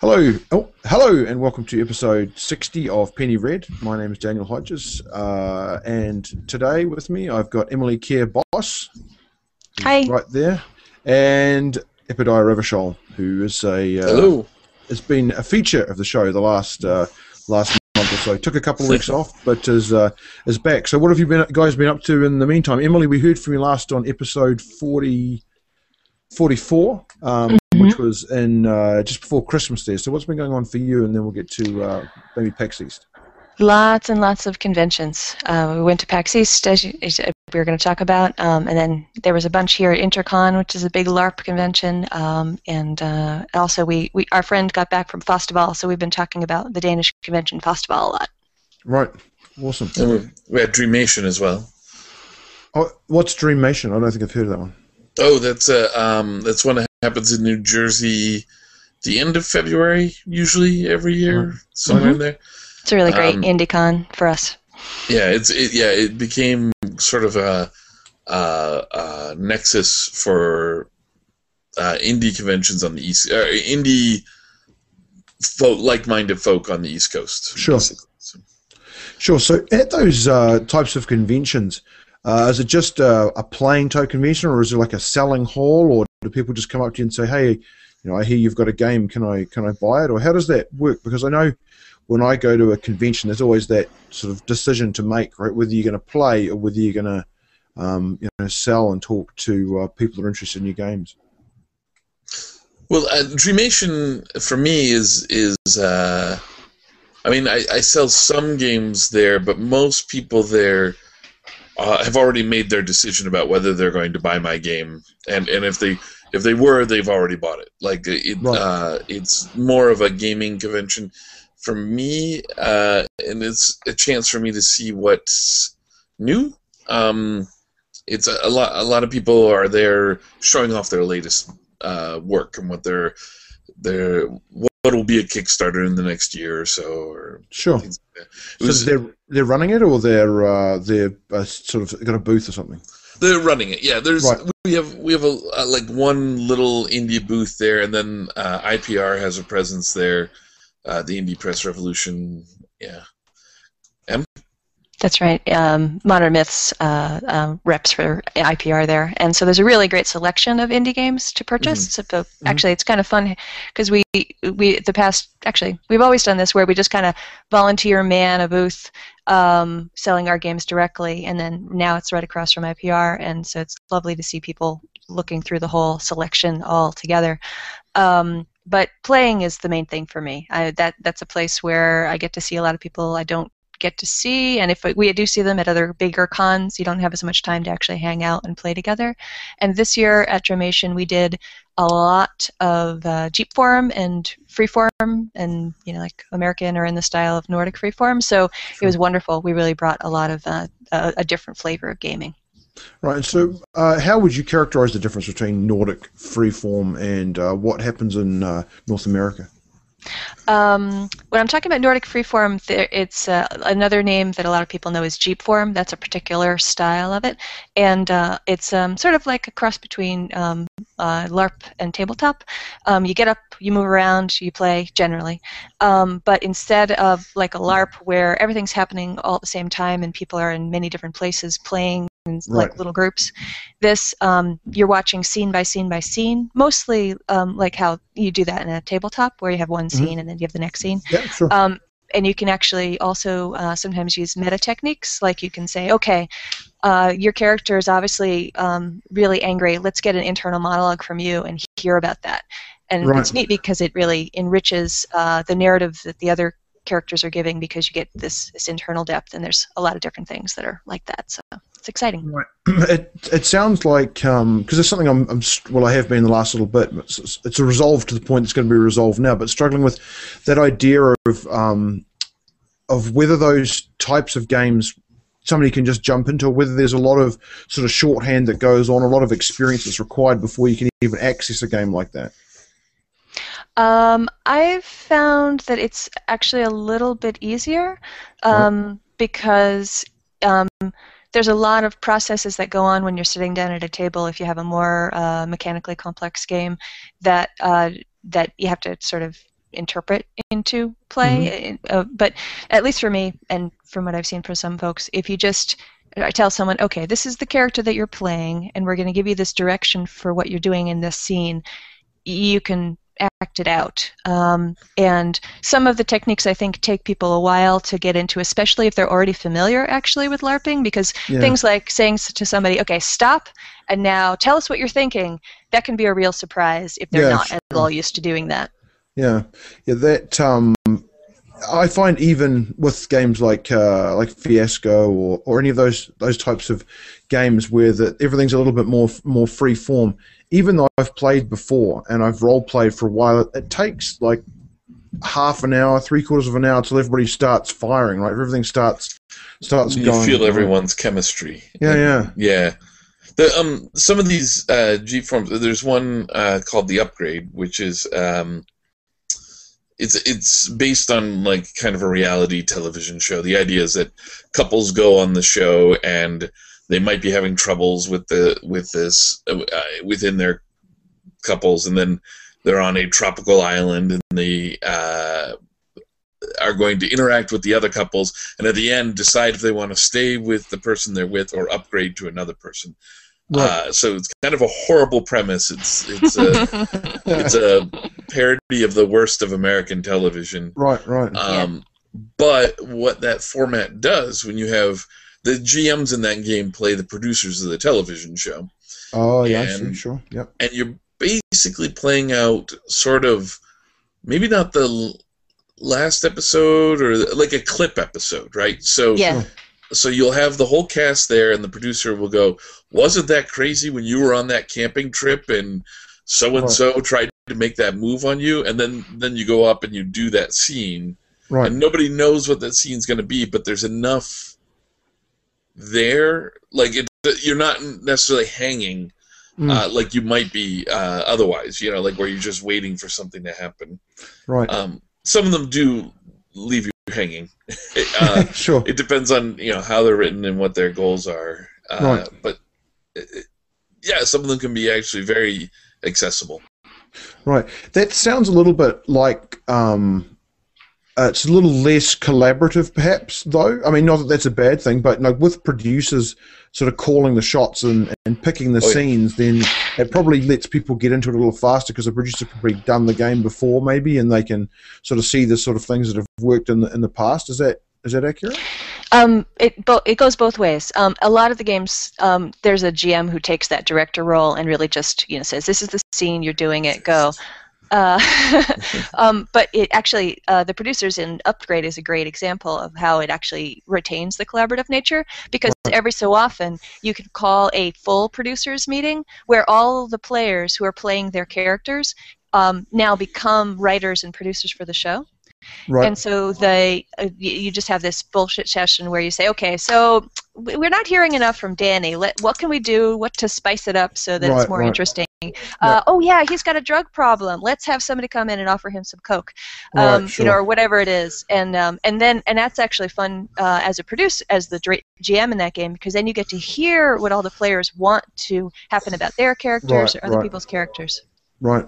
Hello, oh, hello, and welcome to episode 60 of Penny Red. My name is Daniel Hodges, uh, and today with me I've got Emily Care Boss. Hi. Right there, and Epidiah Ravachol, who is a uh, Hello. has been a feature of the show the last uh, last month or so. Took a couple of weeks off, but is uh, is back. So, what have you been guys been up to in the meantime? Emily, we heard from you last on episode 40, 44, um, which was in uh, just before Christmas there. So, what's been going on for you? And then we'll get to uh, maybe PAX East. Lots and lots of conventions. Uh, we went to PAX East, as, you, as we were going to talk about, um, and then there was a bunch here at Intercon, which is a big LARP convention, um, and uh, also we, we our friend got back from Fastaval, so we've been talking about the Danish convention Fastaval a lot. Right. Awesome. And we, we had Dreamation as well. Oh, what's Dreamation? I don't think I've heard of that one. Oh, that's uh, um, that's one that happens in New Jersey, the end of February, usually every year, Right. somewhere in Mhm. there. It's a really great Um, IndieCon for us. Yeah, it's it, yeah, it became sort of a, uh uh nexus for uh, indie conventions on the east, uh, indie folk, like-minded folk on the East Coast. Sure. basically. So- Sure. So, at those uh, types of conventions, uh, is it just uh, a playing type convention, or is it like a selling hall, or do people just come up to you and say, "Hey, you know, I hear you've got a game. Can I can I buy it?" Or how does that work? Because I know when I go to a convention, there's always that sort of decision to make, right? Whether you're going to play or whether you're going to um, you know sell and talk to uh, people that are interested in your games. Well, uh, Dreamation for me is is uh, I mean I, I sell some games there, but most people there uh, have already made their decision about whether they're going to buy my game, and and if they if they were, they've already bought it. Like it, Right. uh, it's more of a gaming convention for me, uh, and it's a chance for me to see what's new. Um, it's a, a lot. A lot of people are there showing off their latest uh, work and what they're they're what will be a Kickstarter in the next year or so, or Sure. like So was- they're they're running it, or they're uh, they're uh, sort of got a booth or something. They're running it. Yeah, there's Right. we have we have a, uh like one little indie booth there, and then uh, IPR has a presence there. Uh, the Indie Press Revolution. Yeah. That's right. Um, Modern Myths uh, um, reps for IPR there, and so there's a really great selection of indie games to purchase. So the- actually, it's kind of fun because we we the past actually we've always done this where we just kind of volunteer man a booth um, selling our games directly, and then now it's right across from IPR, and so it's lovely to see people looking through the whole selection all together. Um, but playing is the main thing for me. I, that that's a place where I get to see a lot of people I don't get to see, and if we do see them at other bigger cons, you don't have as much time to actually hang out and play together. And this year at Dreamation, we did a lot of uh, Jeepform and Freeform, and you know, like American or in the style of Nordic Freeform. So it was wonderful. We really brought a lot of uh, a, a different flavor of gaming. Right. So, uh, how would you characterize the difference between Nordic freeform and uh, what happens in uh, North America? Um, when I'm talking about Nordic Freeform, it's uh, another name that a lot of people know is Jeepform. That's a particular style of it, and uh, it's um, sort of like a cross between um, uh, LARP and tabletop. Um, you get up, you move around, you play generally, um, but instead of like a LARP where everything's happening all at the same time and people are in many different places playing in like little groups, this um, you're watching scene by scene by scene, mostly um, like how you do that in a tabletop where you have one Mhm. scene and then you have the next scene. Yeah, sure. Um, and you can actually also uh, sometimes use meta techniques, like you can say, okay, uh, your character is obviously um, really angry. Let's get an internal monologue from you and hear about that. And Right. it's neat because it really enriches uh, the narrative that the other characters are giving because you get this, this internal depth, and there's a lot of different things that are like that. So it's exciting. Right. It it sounds like because it's something I'm, I'm well I have been the last little bit. It's, it's- it's a resolve to the point that's going to be resolved now, but struggling with that idea of um, of whether those types of games somebody can just jump into, whether there's a lot of sort of shorthand that goes on, a lot of experience that's required before you can even access a game like that. Um, I've found that it's actually a little bit easier um, because um, there's a lot of processes that go on when you're sitting down at a table. If you have a more uh, mechanically complex game, that uh, that you have to sort of interpret into play. Uh, but at least for me, and from what I've seen for some folks, if you just I tell someone, okay, this is the character that you're playing, and we're going to give you this direction for what you're doing in this scene. You can act it out. Um, and some of the techniques I think take people a while to get into, especially if they're already familiar actually with LARPing, because Yeah. things like saying to somebody, okay, stop, and now tell us what you're thinking, that can be a real surprise if they're Yeah, not sure. at all used to doing that. Yeah, yeah. That um, I find even with games like uh, like Fiasco or, or any of those those types of games where that everything's a little bit more more free form. Even though I've played before and I've role played for a while, it, it takes like half an hour, three quarters of an hour till everybody starts firing. Right, everything starts starts You going. feel everyone's chemistry. Yeah, yeah. Yeah. The um some of these uh, G forms. There's one uh, called the Upgrade, which is um, it's it's based on like kind of a reality television show. The idea is that couples go on the show and they might be having troubles with the with this uh, within their couples, and then they're on a tropical island and they uh, are going to interact with the other couples, and at the end decide if they want to stay with the person they're with or upgrade to another person. Right. Uh, so it's kind of a horrible premise. It's it's a it's a parody of the worst of American television. right, right. Um, But what that format does, when you have the GMs in that game play the producers of the television show, oh, yeah, and- sure. Yep. and you're basically playing out sort of maybe not the last episode or like a clip episode, right? So yeah. so you'll have the whole cast there and the producer will go wasn't that crazy when you were on that camping trip and so and so tried to make that move on you and then then you go up and you do that scene Right. and nobody knows what that scene's going to be but there's enough there like it you're not necessarily hanging Mm. uh, like you might be uh, otherwise you know like where you're just waiting for something to happen right. um, some of them do leave you hanging uh, sure. it depends on you know how they're written and what their goals are. Uh, Right. But it, it- yeah, some of them can be actually very accessible. Right. That sounds a little bit like um, uh, it's a little less collaborative, perhaps. Though I mean, not that that's a bad thing, but like with producers sort of calling the shots and, and picking the Oh, yeah. scenes, then it probably lets people get into it a little faster because the producer probably done the game before, maybe, and they can sort of see the sort of things that have worked in the in the past. Is that is that accurate? Um, it bo- it goes both ways. Um, a lot of the games, um, there's a GM who takes that director role and really just you know says, "This is the scene. You're doing it. Go." Uh, um, but it actually, uh, the producers in Upgrade is a great example of how it actually retains the collaborative nature because every so often you could call a full producers meeting where all the players who are playing their characters um, now become writers and producers for the show. Right. And so they, uh, you just have this bullshit session where you say, okay, so we're not hearing enough from Danny. Let, what can we do? What to spice it up so that Right, it's more right. interesting? Uh, oh yeah, he's got a drug problem. Let's have somebody come in and offer him some coke, Right, um, you know, or whatever it is. And um, and then and that's actually fun uh, as a producer, as the GM in that game, because then you get to hear what all the players want to happen about their characters Right, or other right. people's characters. Right.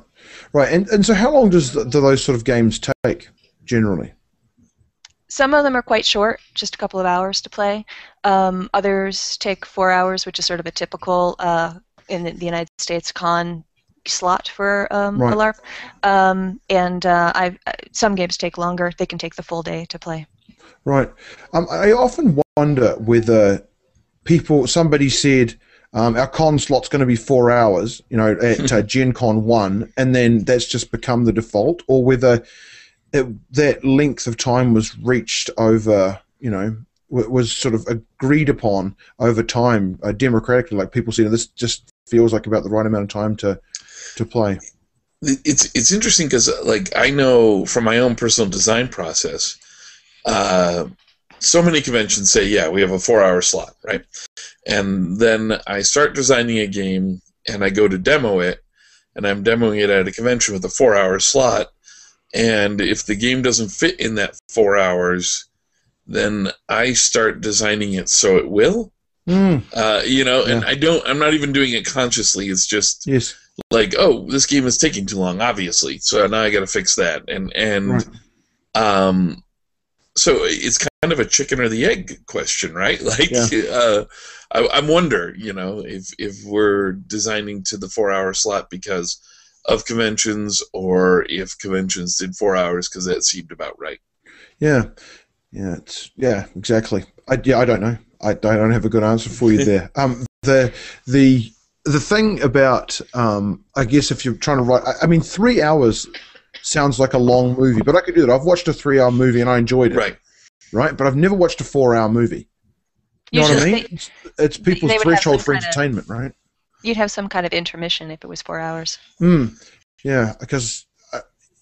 Right. And and so how long does do those sort of games take generally? Some of them are quite short, just a couple of hours to play. Um, others take four hours, which is sort of a typical uh, in the, the United States con slot for um, Right. a LARP. Um, and uh, I've, uh, some games take longer; they can take the full day to play. Right. Um, I often wonder whether people, somebody said, um, our con slot's going to be four hours, you know, at uh, Gen Con 1, and then that's just become the default, or whether it, that length of time was reached over, you know, was sort of agreed upon over time uh, democratically. Like people said, this just feels like about the right amount of time to, to play. It's it's interesting because like I know from my own personal design process, uh, so many conventions say yeah we have a four hour slot right, and then I start designing a game and I go to demo it, and I'm demoing it at a convention with a four hour slot, and if the game doesn't fit in that four hours, then I start designing it so it will. Mm, Uh, you know, and I don't. I'm not even doing it consciously. It's just yes. like, oh, this game is taking too long, obviously. So now I got to fix that, and and Right. um, so it's kind of a chicken or the egg question, right? Like, uh, I, I wonder, you know, if if we're designing to the four hour slot because of conventions, or if conventions did four hours because that seemed about right. Yeah, yeah, it's yeah, exactly. I yeah, I don't know. I, I don't have a good answer for you there. Um, the the the thing about um, I guess if you're trying to write, I, I mean, three hours sounds like a long movie, but I could do that. I've watched a three-hour movie and I enjoyed it. Right. Right, but I've never watched a four-hour movie. You know what I Usually mean? It's, it's people's they would have threshold for kind of- entertainment, right? You'd have some kind of intermission if it was four hours. Hmm. Yeah, because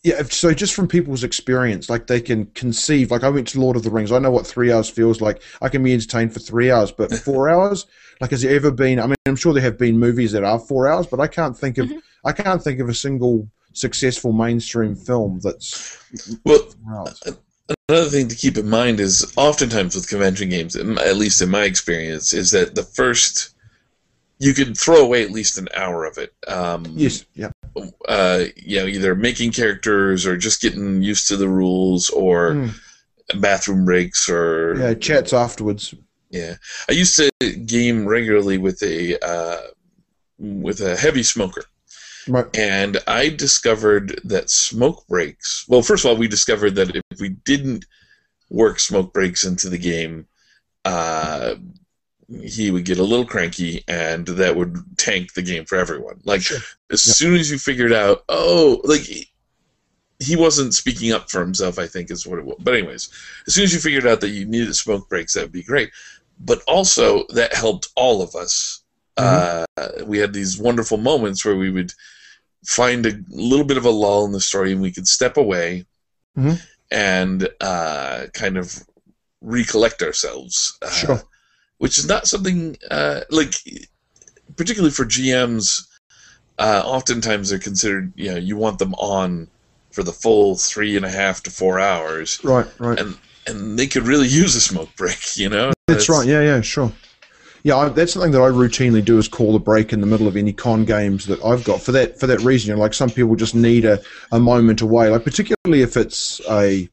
yeah. So just from people's experience, like they can conceive. Like I went to Lord of the Rings. I know what three hours feels like. I can be entertained for three hours, but four hours. Like, has there ever been? I mean, I'm sure there have been movies that are four hours, but I can't think of. Mhm. I can't think of a single successful mainstream film that's Well, four hours. Another thing to keep in mind is oftentimes with convention games, at least in my experience, is that the first you could throw away at least an hour of it. Um, Yes. Yeah. Uh, you know, either making characters or just getting used to the rules or Mm. bathroom breaks or Yeah. Chats afterwards. yeah. I used to game regularly with a uh, with a heavy smoker. Right. And I discovered that smoke breaks. Well, first of all, we discovered that if we didn't work smoke breaks into the game, uh, he would get a little cranky, and that would tank the game for everyone. Like Sure. as Yep. soon as you figured out, oh, like he- wasn't speaking up for himself. I think is what it was. But anyways, as soon as you figured out that you needed smoke breaks, that would be great. But also that helped all of us. Uh, we had these wonderful moments where we would find a little bit of a lull in the story, and we could step away Mhm. and uh, kind of recollect ourselves. Uh, Sure. Which is not something uh, like, particularly for GMs. Uh, oftentimes they're considered, you know, you want them on for the full three and a half to four hours, Right. Right. and and they could really use a smoke break, you know. That's right. Yeah, yeah, sure. Yeah, I, that's something that I routinely do is call a break in the middle of any con games that I've got for that for that reason. You know, like some people just need a, a moment away, like particularly if it's a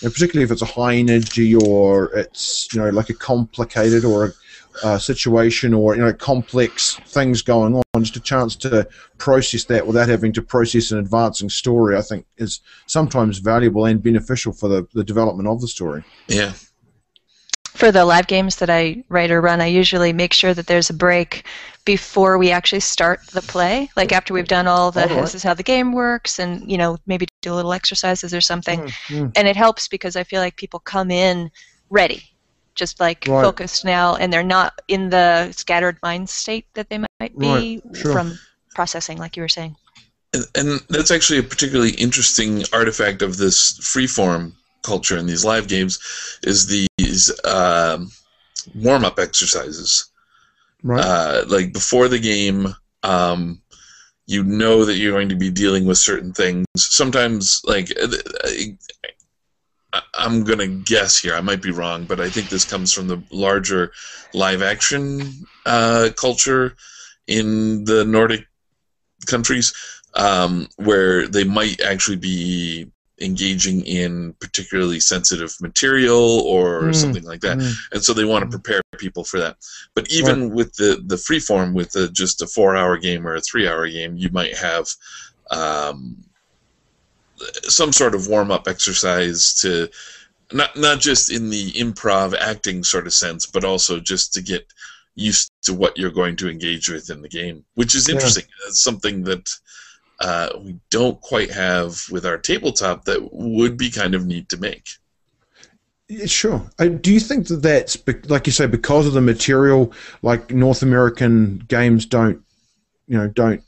you know, particularly if it's a high energy or it's you know like a complicated or a, uh situation or you know complex things going on. Just a chance to process that without having to process an advancing story, I think, is sometimes valuable and beneficial for the, the development of the story. Yeah. For the live games that I write or run, I usually make sure that there's a break before we actually start the play. Like after we've done all the All right. this is how the game works, and you know maybe do a little exercises or something. Mm, And it helps because I feel like people come in ready, just like Right. focused now, and they're not in the scattered mind state that they might be Right, sure. from processing, like you were saying. And, and that's actually a particularly interesting artifact of this freeform culture in these live games is these um, warm-up exercises. Right. Uh, like before the game, um, you know that you're going to be dealing with certain things. Sometimes, like uh, I'm gonna guess here, I might be wrong, but I think this comes from the larger live-action uh, culture in the Nordic countries, um, where they might actually be engaging in particularly sensitive material or Mm, something like that Mm. and so they want to prepare people for that. But even with the the free form, with a, just a four hour game or a three hour game, you might have um, some sort of warm up exercise to not not just in the improv acting sort of sense, but also just to get used to what you're going to engage with in the game, which is Yeah. interesting. It's something that. Uh, we don't quite have with our tabletop that would be kind of neat to make. Yeah, sure. Uh, do you think that that's like you say because of the material, like North American games don't, you know, don't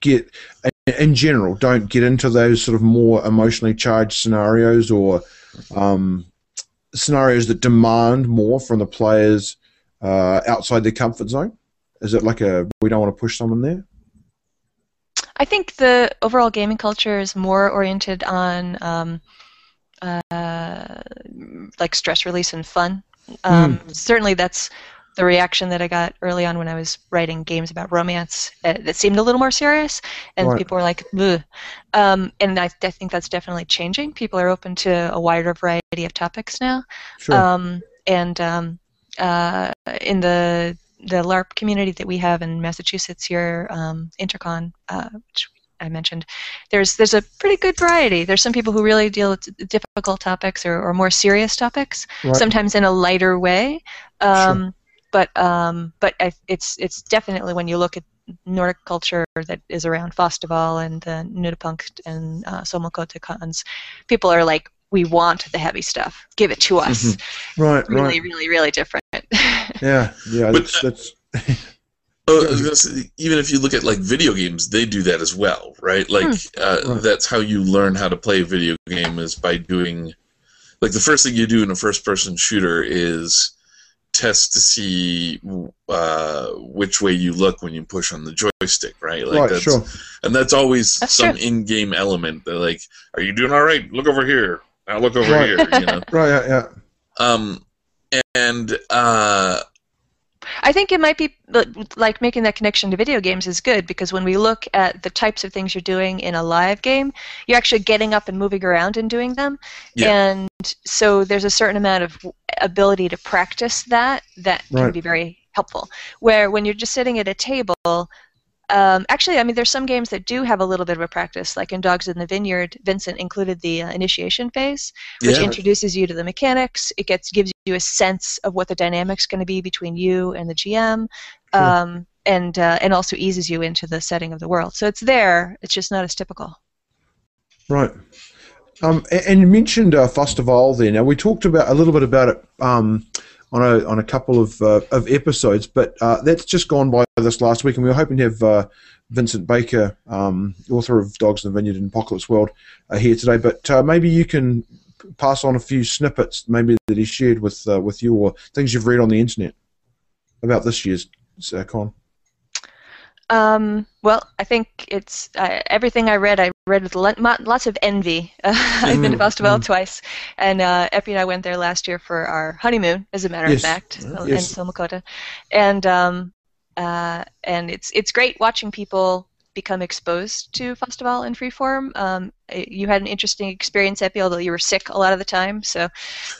get in general don't get into those sort of more emotionally charged scenarios or um, scenarios that demand more from the players uh, outside their comfort zone? Is it like a we don't want to push someone there? I think the overall gaming culture is more oriented on um, uh, like stress release and fun. Um, Certainly, that's the reaction that I got early on when I was writing games about romance uh, that seemed a little more serious, and Right. people were like, Ugh. Um, and I, I think that's definitely changing. People are open to a wider variety of topics now. Sure. Um, and um, uh, in the the LARP community that we have in Massachusetts here, um, Intercon, uh, which I mentioned, there's there's a pretty good variety. There's some people who really deal with difficult topics or, or more serious topics, Right. sometimes in a lighter way. Um, But um, but I, it's it's definitely when you look at Nordic culture that is around Fastaval and uh, Knudepunkt and uh, cons, people are like, we want the heavy stuff. Give it to us right. really, Right. really, really different. Yeah. Yeah. But, That's, that's Oh, I was gonna say, even if you look at like video games, they do that as well, right? Like uh, Right. that's how you learn how to play a video game is by doing. Like the first thing you do in a first-person shooter is test to see uh, which way you look when you push on the joystick, right? Like right. that's, Sure. And that's always That's some true. in-game element. They're like, "Are you doing all right? Look over here. Now look over Right. here." You know. Right. Yeah. Yeah. Um, and uh, I think it might be like making that connection to video games is good because when we look at the types of things you're doing in a live game, you're actually getting up and moving around and doing them. Yeah. And so there's a certain amount of ability to practice that that can be very helpful. Where when you're just sitting at a table, um, actually, I mean, there's some games that do have a little bit of a practice. Like in Dogs in the Vineyard, Vincent included the uh, initiation phase, which yeah, introduces you to the mechanics. It gets gives you a sense of what the dynamic's going to be between you and the GM, Sure. um, and uh, and also eases you into the setting of the world. So it's there. It's just not as typical. Right. Um, and you mentioned uh, Fastaval there. Now we talked about a little bit about it um, on a on a couple of uh, of episodes, but uh, that's just gone by this last week, and we were hoping to have uh, Vincent Baker, um, author of Dogs in the Vineyard and Apocalypse World, uh, here today. But uh, maybe you can pass on a few snippets, maybe that he shared with uh, with you, or things you've read on the internet about this year's uh, con. Um, well, I think it's uh, everything I read. I read with lots of envy. I've been to Mm, Fastaval mm. twice, and uh, Epi and I went there last year for our honeymoon, as a matter Yes, of fact, uh, in yes. Solmukohta, and um, uh, and it's it's great watching people become exposed to Fastaval in Freeform. Um, uh, you had an interesting experience, Epi, although you were sick a lot of the time. So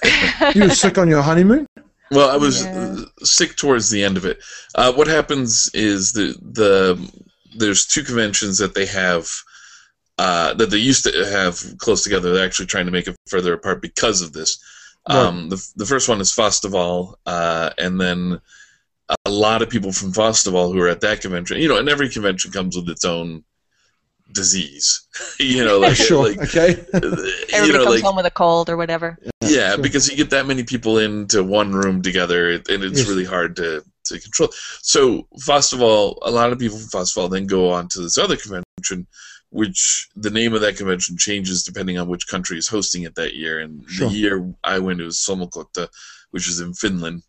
You were sick on your honeymoon. Well, I was Yeah. uh, sick towards the end of it. Uh, what happens is the the there's two conventions that they have uh, that they used to have close together. They're actually trying to make it further apart because of this. Um, the the first one is Fastaval, uh, and then a lot of people from Fastaval who are at that convention. You know, and every convention comes with its own disease. you know, like sure. like okay. everybody you know, comes like home with a cold or whatever. yeah, sure. because you get that many people into one room together, and it's Yes. really hard to, to control. So, Fastaval, a lot of people from Fastaval then go on to this other convention, which the name of that convention changes depending on which country is hosting it that year. And Sure. the year I went, it was Solmukohta, which is in Finland,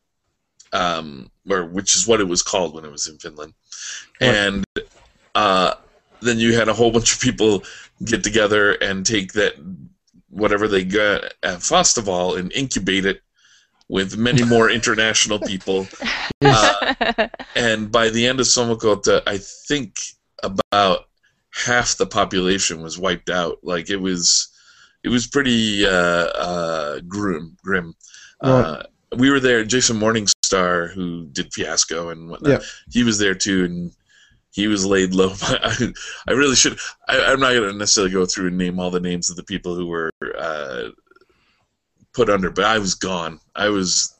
um, or which is what it was called when it was in Finland. Right. And uh, then you had a whole bunch of people get together and take that whatever they got at Fastaval and incubate it with many more international people. Uh, and by the end of Solmukohta, I think about half the population was wiped out. Like it was, it was pretty uh, uh, grim. Grim. Uh, we were there. Jason Morningstar, who did Fiasco and whatnot, Yeah. he was there too, and he was laid low. I, I really should. I, I'm not going to necessarily go through and name all the names of the people who were uh, put under, but I was gone. I was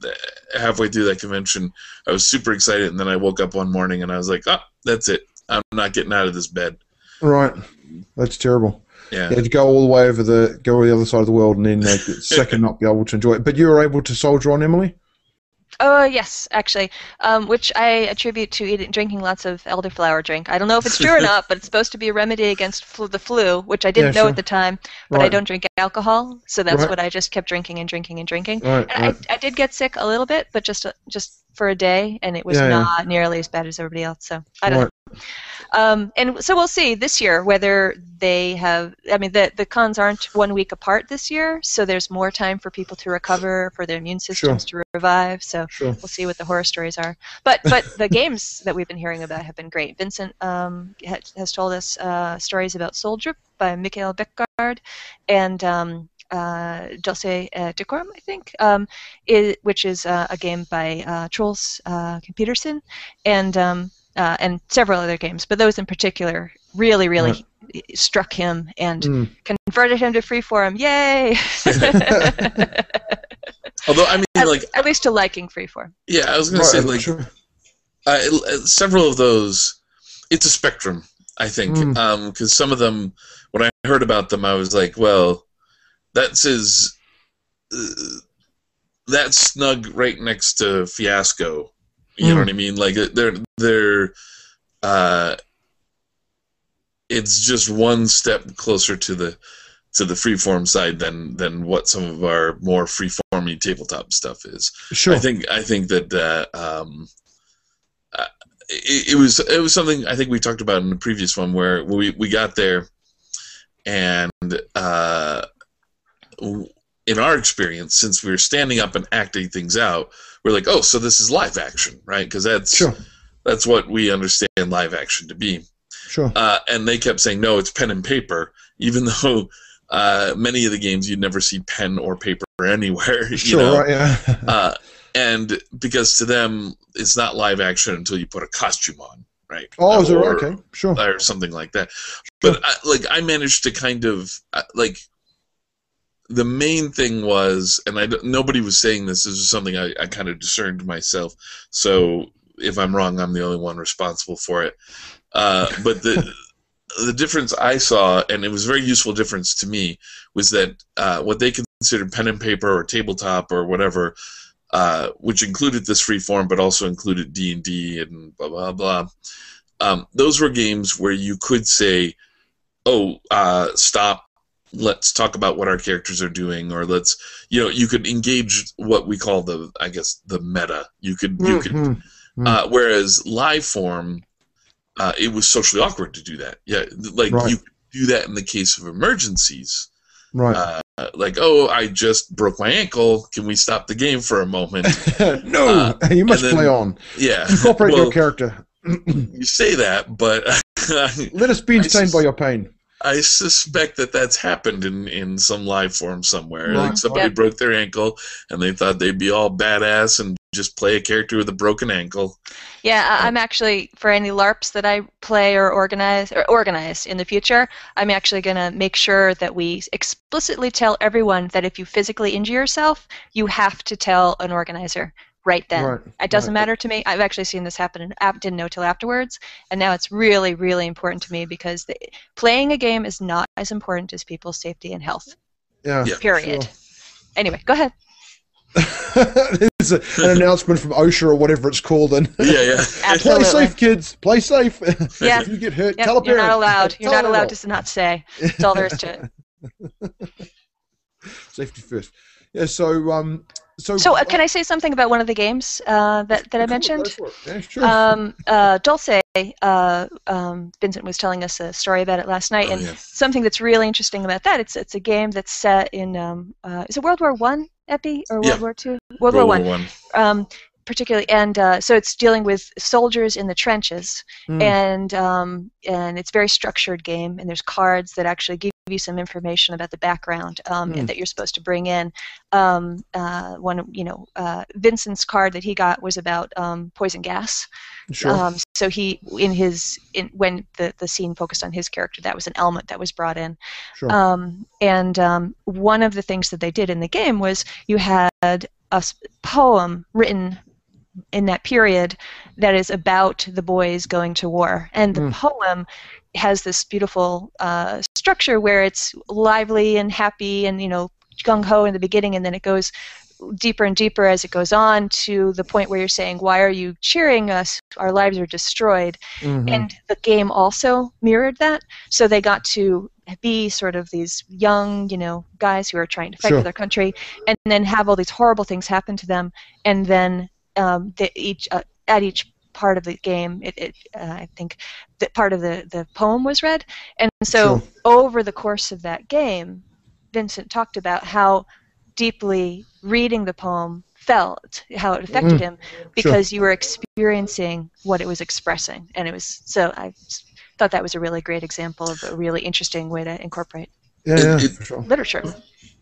halfway through that convention. I was super excited, and then I woke up one morning and I was like, "Oh, that's it. I'm not getting out of this bed." Right. That's terrible. Yeah. You had to go all the way over the go to the other side of the world and then uh, and not be able to enjoy it. But you were able to soldier on, Emily. Oh yes, actually, um, which I attribute to eating, drinking lots of elderflower drink. I don't know if it's true or not, but it's supposed to be a remedy against flu, the flu, which I didn't Yeah, know sure. at the time. But I don't drink alcohol, so that's Right. what I just kept drinking and drinking and drinking. Right. And right. I, I did get sick a little bit, but just just for a day, and it was Yeah, yeah. not nearly as bad as everybody else. So I don't Right. know. Um, and so we'll see this year whether they have. I mean, the the cons aren't one week apart this year, so there's more time for people to recover, for their immune systems to revive. So Sure. we'll see what the horror stories are. But but the games that we've been hearing about have been great. Vincent um, ha- has told us uh, stories about Soldier by Mikhail Beckgard, and um, uh, Dulce uh, Decorum, I think, um, i which is uh, a game by uh, Troels uh, Peterson, and um, uh, and several other games. But those in particular really, really struck him and Mm. converted him to freeform. Yay! Although I mean, at, like, at least to liking freeform. yeah, I was gonna say like sure. uh, several of those. It's a spectrum, I think, Mm. because some of them, when I heard about them, I was like, well, that's his. Uh, that's snug right next to Fiasco. You know Mm. what I mean? Like they're they're. Uh, it's just one step closer to the to the freeform side than than what some of our more freeformy tabletop stuff is. Sure. I think I think that uh, um, uh, it, it was it was something I think we talked about in the previous one where we we got there, and uh, in our experience, since we were standing up and acting things out, we're like, oh, so this is live action, right? Because that's Sure. that's what we understand live action to be. Sure. Uh, and they kept saying, no, it's pen and paper, even though uh, many of the games you'd never see pen or paper anywhere. You Sure. know? Right. Yeah. uh, and because to them it's not live action until you put a costume on, right? oh, is it right? Okay. Sure. or something like that. But I, like I managed to kind of uh, like the main thing was, and I nobody was saying this. This is something I, I kind of discerned myself. So if I'm wrong, I'm the only one responsible for it. Uh, but the the difference I saw, and it was a very useful difference to me, was that uh, what they considered pen and paper or tabletop or whatever, uh, which included this free form, but also included D and D and blah blah blah. Um, those were games where you could say, "Oh, uh, stop. Let's talk about what our characters are doing," or let's, you know, you could engage what we call the, I guess, the meta. You could, you could Mhm. uh, whereas live form, uh, it was socially awkward to do that. Yeah, like Right. you could do that in the case of emergencies. Right. Uh, like, oh, I just broke my ankle. Can we stop the game for a moment? no, uh, you must then- play on. yeah. Incorporate well, your character. you say that, but Let us be entertained by your pain. I suspect that that's happened in, in some live form somewhere. Right. Like somebody Yep. broke their ankle and they thought they'd be all badass and just play a character with a broken ankle. Yeah, I- uh, I'm actually for any LARPs that I play or organize or organize in the future. I'm actually going to make sure that we explicitly tell everyone that if you physically injure yourself, you have to tell an organizer right then. Right, It doesn't right. matter to me. I've actually seen this happen and ap- didn't know till afterwards, and now it's really, really important to me because the, playing a game is not as important as people's safety and health. Yeah. Yeah. Period. Anyway, go ahead. There's a, an announcement from OSHA or whatever it's called, and Yeah, yeah. play safe, kids. Play safe. Yeah. if you get hurt, Yep, tell a you're not allowed. You're not allowed to not say. That's all there is to it. Safety first. Yeah. So, um, so. So, uh, can I say something about one of the games uh, that, that I mentioned? Yeah, sure. Um, uh, Dulce, uh, um, Vincent was telling us a story about it last night, Oh, and yeah. something that's really interesting about that it's it's a game that's set in um, uh, is it World War One, Epi, or World Yeah. War Two? World, World War War One. Particularly, and uh, so it's dealing with soldiers in the trenches, Hmm. and um, and it's a very structured game, and there's cards that actually give you some information about the background um, and that you're supposed to bring in. Um, uh, one, you know, uh, Vincent's card that he got was about um, poison gas. sure. Um, so he, in his, in when the the scene focused on his character, that was an element that was brought in. sure. Um, and um, one of the things that they did in the game was you had a poem written in that period that is about the boys going to war, and the Mm. poem has this beautiful uh, structure where it's lively and happy and you know gung ho in the beginning, and then it goes deeper and deeper as it goes on to the point where you're saying, "Why are you cheering us? Our lives are destroyed." Mhm. And the game also mirrored that. So they got to be sort of these young, you know, guys who are trying to fight Sure. for their country, and then have all these horrible things happen to them, and then um, they each uh, at each part of the game. It, it uh, I think that part of the the poem was read, and so Sure. over the course of that game, Vincent talked about how deeply reading the poem felt, how it affected Mm, him, because you were experiencing what it was expressing, and it was so I thought that was a really great example of a really interesting way to incorporate Yeah, yeah, it- for sure. literature.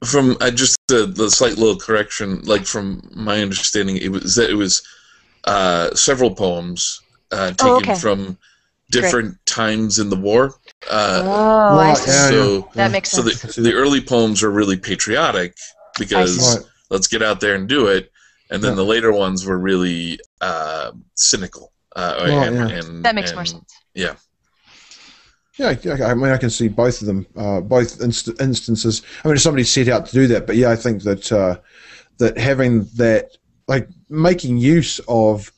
From I just a, the slight little correction, like from my understanding, it was that it was uh, several poems uh, taken Oh, okay. from different times in the war. Uh, oh, I Right, see. yeah, so that yeah. makes so the, the early poems are really patriotic because let's get out there and do it, and then Yeah. the later ones were really uh, cynical. Uh, Right, and, yeah. and- that makes more sense. Yeah, Yeah, I mean, I can see both of them, uh, both inst- instances. I mean, if somebody set out to do that, but yeah, I think that uh, that having that, like, making use of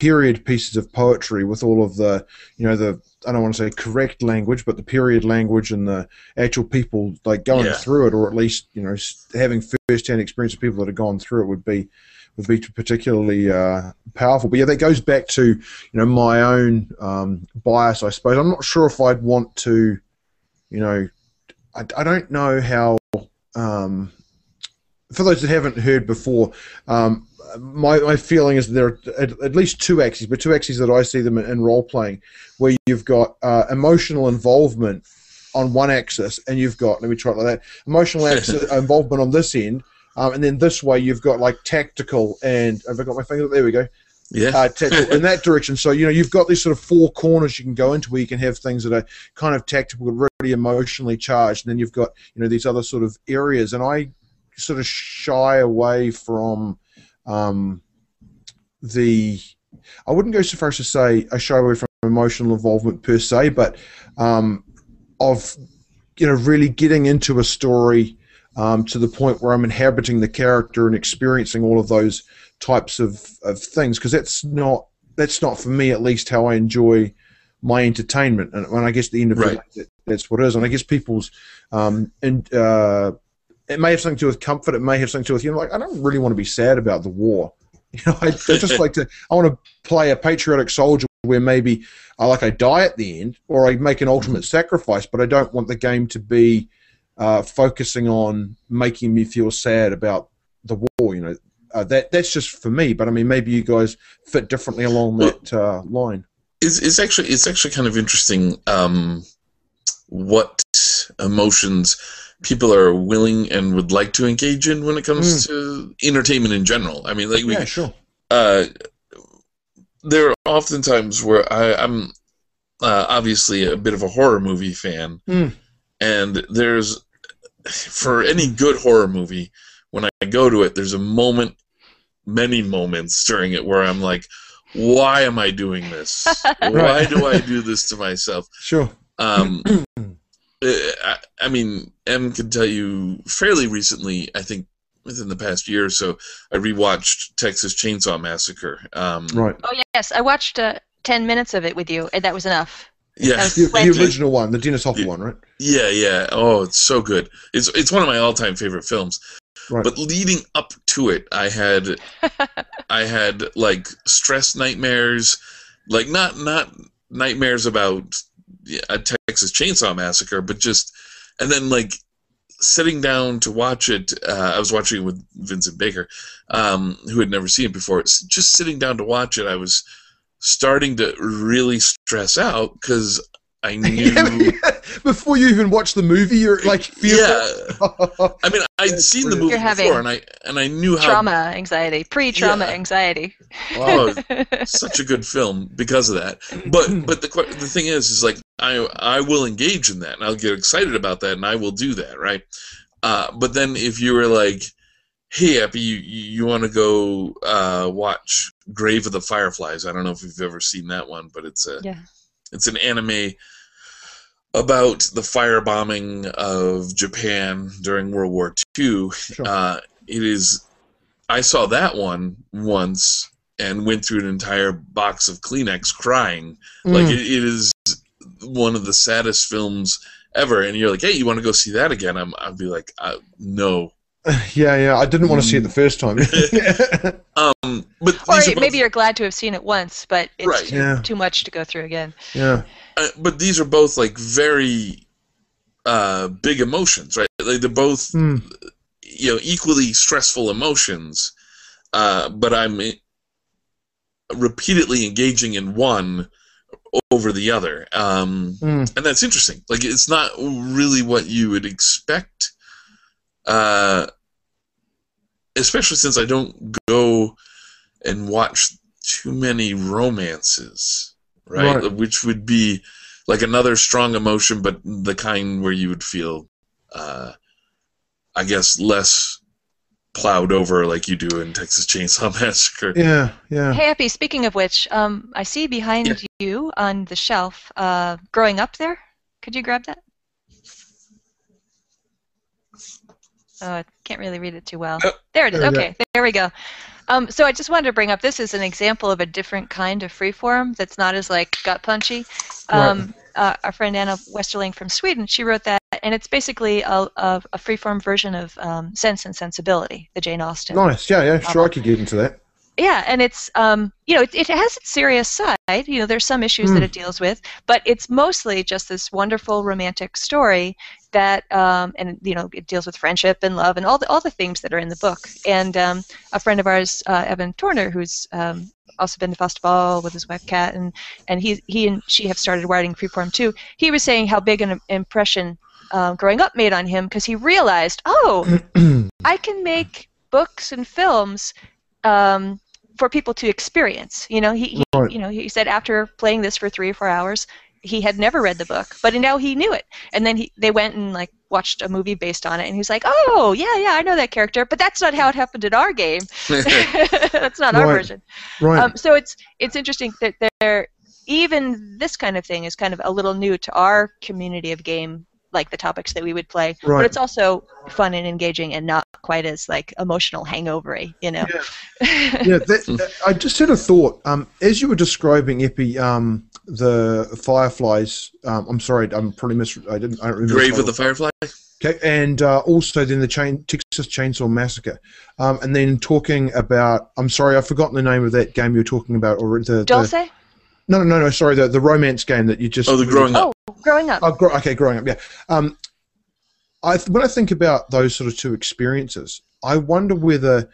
period pieces of poetry with all of the, you know, the I don't want to say correct language, but the period language and the actual people like going Yeah. through it, or at least you know having first-hand experience of people that have gone through it would be would be particularly uh, powerful. But yeah, that goes back to you know my own um, bias, I suppose. I'm not sure if I'd want to, you know, I, I don't know how. Um, for those that haven't heard before, um, my, my feeling is there are at, at least two axes, but two axes that I see them in, in role playing, where you've got uh, emotional involvement on one axis, and you've got let me try it like that emotional axis, involvement on this end, um, and then this way you've got like tactical and have I got my finger? There we go yeah, uh, tactical in that direction. So you know you've got these sort of four corners you can go into where you can have things that are kind of tactical, but really emotionally charged, and then you've got you know these other sort of areas. And I sort of shy away from um, the. I wouldn't go so far as to say I shy away from emotional involvement per se, but um, of you know really getting into a story um, to the point where I'm inhabiting the character and experiencing all of those types of, of things because that's not that's not for me at least how I enjoy my entertainment. And when I guess the end of Right. the day that, that's what it is. And I guess people's um, and uh, it may have something to do with comfort. It may have something to do with you know like I don't really want to be sad about the war. You know I, I just like to I want to play a patriotic soldier where maybe I like I die at the end or I make an ultimate sacrifice but I don't want the game to be uh, focusing on making me feel sad about the war you know uh, that that's just for me. But I mean, maybe you guys fit differently along that uh, line. it's, it's actually it's actually kind of interesting um, what emotions people are willing and would like to engage in when it comes to entertainment in general. I mean, like we, yeah, sure. uh, there are often times where I, I'm uh, obviously a bit of a horror movie fan, Mm. and there's for any good horror movie, when I go to it, there's a moment, many moments during it where I'm like, why am I doing this? Why do I do this to myself? Sure. Um, I, I mean, M can tell you fairly recently, I think within the past year or so, I rewatched Texas Chainsaw Massacre. Um, Right. Oh yes, I watched uh, ten minutes of it with you, and that was enough. Yeah, The, the original one, the Dennis Hopper Yeah. one, right? yeah, yeah. Oh, it's so good. It's it's one of my all-time favorite films. Right. But leading up to it, I had I had like stress nightmares, like not not nightmares about a Texas Chainsaw Massacre, but just and then like sitting down to watch it. Uh, I was watching it with Vincent Baker, um, who had never seen it before. Just sitting down to watch it, I was starting to really stress out because I knew. Before you even watch the movie, you're like fearful. yeah, I mean, I'd That's seen the movie You're before, and I and I knew how Trauma anxiety, pre-trauma Yeah. anxiety. Oh, such a good film because of that. But but the the thing is, is like I I will engage in that and I'll get excited about that and I will do that, right? Uh, but then if you were like, hey, Epi, you you want to go uh, watch Grave of the Fireflies? I don't know if you've ever seen that one, but it's a Yeah. it's an anime about the firebombing of Japan during World War II. Sure. Uh, it is. I saw that one once and went through an entire box of Kleenex crying. Like Mm. it, it is one of the saddest films ever. And you're like, hey, you want to go see that again? I'm. I'd be like, uh, no, Yeah, yeah. I didn't want to see it the first time. Um, but Or both, maybe you're glad to have seen it once, but it's Right. too, Yeah. too much to go through again. yeah. uh, but these are both like very uh, big emotions, right? Like they're both Hmm. you know equally stressful emotions, uh, but I'm repeatedly engaging in one over the other, um, Hmm. and that's interesting. Like it's not really what you would expect, uh, especially since I don't go and watch too many romances, right? Right. Which would be like another strong emotion, but the kind where you would feel, uh, I guess, less plowed over like you do in Texas Chainsaw Massacre. Yeah, yeah. Hey, Epi, speaking of which, um, I see behind Yeah. you on the shelf, uh, growing up there. Could you grab that? Oh, I can't really read it too well. Oh, there it is. there. Okay, there we go. Um, so I just wanted to bring up this is an example of a different kind of freeform that's not as like gut punchy. Um, uh, our friend Anna Westerling from Sweden, she wrote that, and it's basically a, a, a freeform version of um, Sense and Sensibility, the Jane Austen. Nice. Yeah, yeah. Sure, I could get into that. Yeah, and it's um, you know, it, it has its serious side. You know, there's some issues that Mm. it deals with, but it's mostly just this wonderful romantic story that, um, and you know, it deals with friendship and love and all the all the themes that are in the book. And um, a friend of ours, uh, Evan Torner, who's um, also been to Fastaval with his wife Kat, and and he he and she have started writing freeform too. He was saying how big an impression um, growing up made on him because he realized, oh, I can make books and films um, for people to experience. You know, he, he Right. you know he said after playing this for three or four hours, he had never read the book, but now he knew it. And then he they went and like watched a movie based on it, and he's like, oh yeah yeah I know that character, but that's not how it happened in our game. that's not our version. Right. Um, so it's it's interesting that there even this kind of thing is kind of a little new to our community of game like the topics that we would play but it's also fun and engaging and not quite as like emotional hangovery you know yeah, that, I just had a thought. Um, as you were describing Epi, um, the fireflies. Um, I'm sorry, I'm probably mis. I didn't. I don't remember. Grave of the title. Firefly. Okay, and uh, also then the chain, Texas Chainsaw Massacre, um, and then talking about. I'm sorry, I've forgotten the name of that game you were talking about, or the, the Dulce? no, no, no, no, sorry, the the romance game that you just. Oh, the growing up. oh growing up Oh, gro- okay, growing up, yeah. Um, I th- when I think about those sort of two experiences, I wonder whether,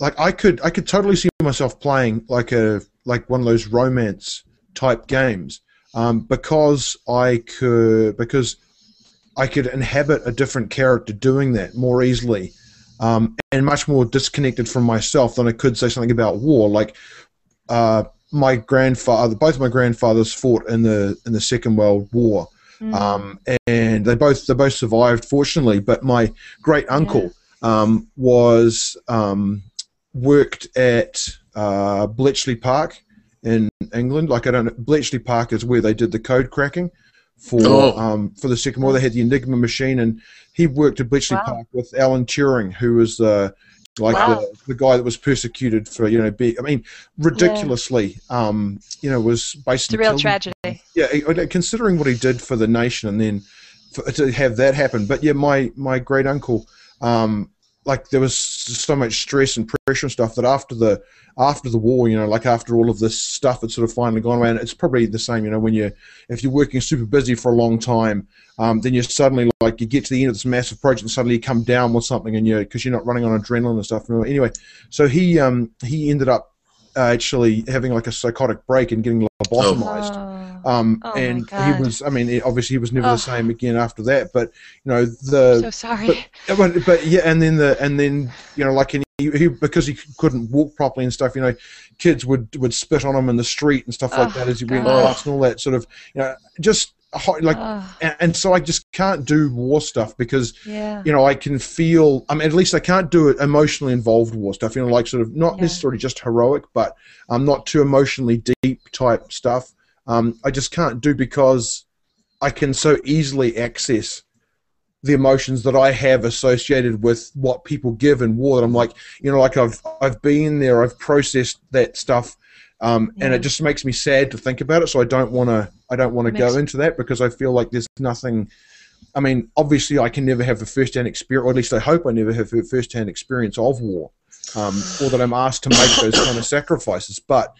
like, I could I could totally see myself playing like a like one of those romance type games, um, because I could because I could inhabit a different character doing that more easily, um, and much more disconnected from myself than I could say something about war, like. Uh, my grandfather, both my grandfathers fought in the in the Second World War, Mm. um, and they both they both survived, fortunately. But my great uncle um, was um, worked at uh, Bletchley Park in England. Like I don't know, Bletchley Park is where they did the code cracking for Oh. um, for the Second War. They had the Enigma machine, and he worked at Bletchley Wow. Park with Alan Turing, who was uh, like Wow. the, the guy that was persecuted for you know be I mean ridiculously um, you know was based it's a real Kilburn. tragedy Yeah, considering what he did for the nation, and then for, to have that happen. But yeah, my my great uncle, um, like there was so much stress and pressure and stuff that after the after the war, you know, like after all of this stuff had sort of finally gone away, and it's probably the same, you know, when you if you're working super busy for a long time, um, then you suddenly like you get to the end of this massive project, and suddenly you come down with something, and you because you're not running on adrenaline and stuff. Anyway, so he um he ended up actually having like a psychotic break and getting lobotomized. oh, Um, Oh and he was, I mean, obviously he was never Oh. the same again after that. But you know, the so sorry but, but but yeah, and then the and then you know, like and he, he because he couldn't walk properly and stuff. You know, kids would would spit on him in the street and stuff like Oh, that as he went God. past and all that sort of you know just like. oh, And, and so I just can't do war stuff because yeah you know I can feel. I mean, at least I can't do it emotionally involved war stuff. You know, like sort of not Yeah. necessarily just heroic, but um, not too emotionally deep type stuff. Um, I just can't do because I can so easily access the emotions that I have associated with what people give in war. That I'm like, you know, like I've I've been there, I've processed that stuff, um, and it just makes me sad to think about it. So I don't want to I don't want to go into that because I feel like there's nothing I mean, obviously, I can never have a first-hand experience, or at least I hope I never have a first-hand experience of war, um, or that I'm asked to make those kind of sacrifices. But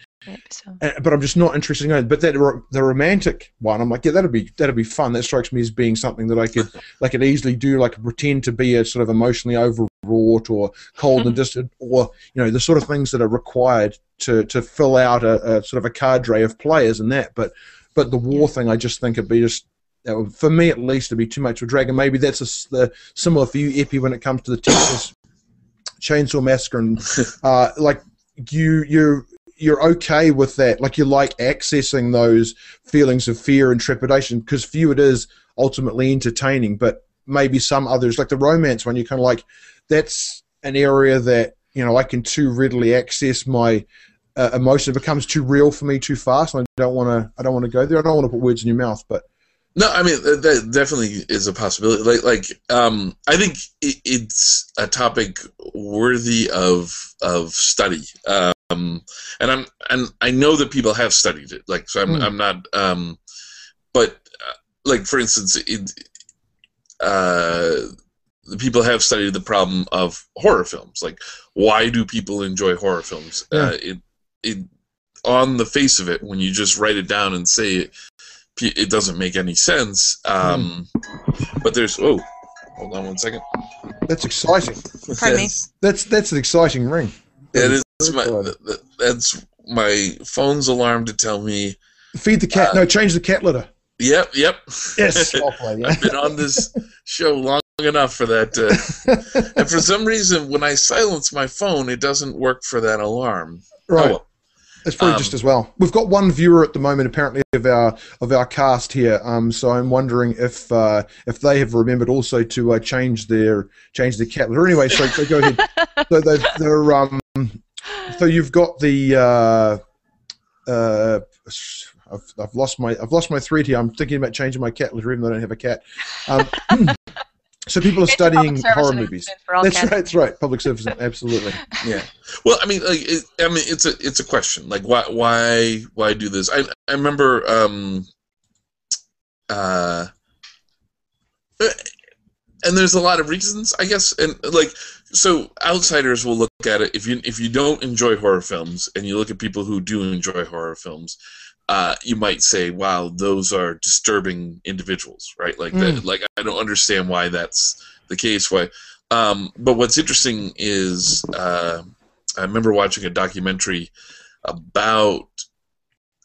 So, uh, but I'm just not interested in it. But that ro- the romantic one, I'm like, yeah, that'd be that'd be fun. That strikes me as being something that I could like could easily do, like pretend to be a sort of emotionally overwrought or cold and distant, or you know, the sort of things that are required to to fill out a, a sort of a cadre of players and that. But but the war thing, I just think it'd be just. would- For me, at least, it'd be too much of a drag, and maybe that's a the similar for you, Epi, when it comes to the Texas Chainsaw Massacre, and uh, like you, you you're okay with that. Like you like accessing those feelings of fear and trepidation because for you it is ultimately entertaining. But maybe some others, like the romance one, you're kind of like, that's an area that you know I can too readily access my uh, emotion. It becomes too real for me too fast. I don't want to. I don't want to go there. I don't want to put words in your mouth. But No, I mean that, definitely is a possibility. Like, like um, I think it, it's a topic worthy of of study. Um, and I'm and I know that people have studied it. Like, so I'm Mm. I'm not. Um, but uh, like for instance, it, uh, the people have studied the problem of horror films. Like, why do people enjoy horror films? Yeah. Uh, it it on the face of it, when you just write it down and say it, it doesn't make any sense. Um, But there's oh, hold on one second. that's exciting. Pardon me? That's that's an exciting ring. That is Very my exciting. th- th- that's my phone's alarm to tell me. Feed the cat. Uh, no, change the cat litter. Yep, yep. Yes. I'll play, yeah. I've been on this show long enough for that. Uh, and for some reason, when I silence my phone, it doesn't work for that alarm. right. Oh, well. It's probably Um, just as well. We've got one viewer at the moment, apparently, of our of our cast here. Um, so I'm wondering if uh, if they have remembered also to uh, change their change their cat litter. Anyway, so, so go ahead. So they've, they're um, so you've got the uh, uh, I've, I've lost my I've lost my three here. I'm thinking about changing my cat litter, even though I don't have a cat. Um, so people are It's studying horror movies. announcement For all That's cats. right. That's right. Public service, absolutely. Yeah. Well, I mean, like, it, I mean, it's a it's a question. Like, why why why do this? I I remember um uh and there's a lot of reasons, I guess, and like so outsiders will look at it if you if you don't enjoy horror films and you look at people who do enjoy horror films. Uh, you might say, "Wow, those are disturbing individuals," right? Like, that, like I don't understand why that's the case. Why um, but what's interesting is uh, I remember watching a documentary about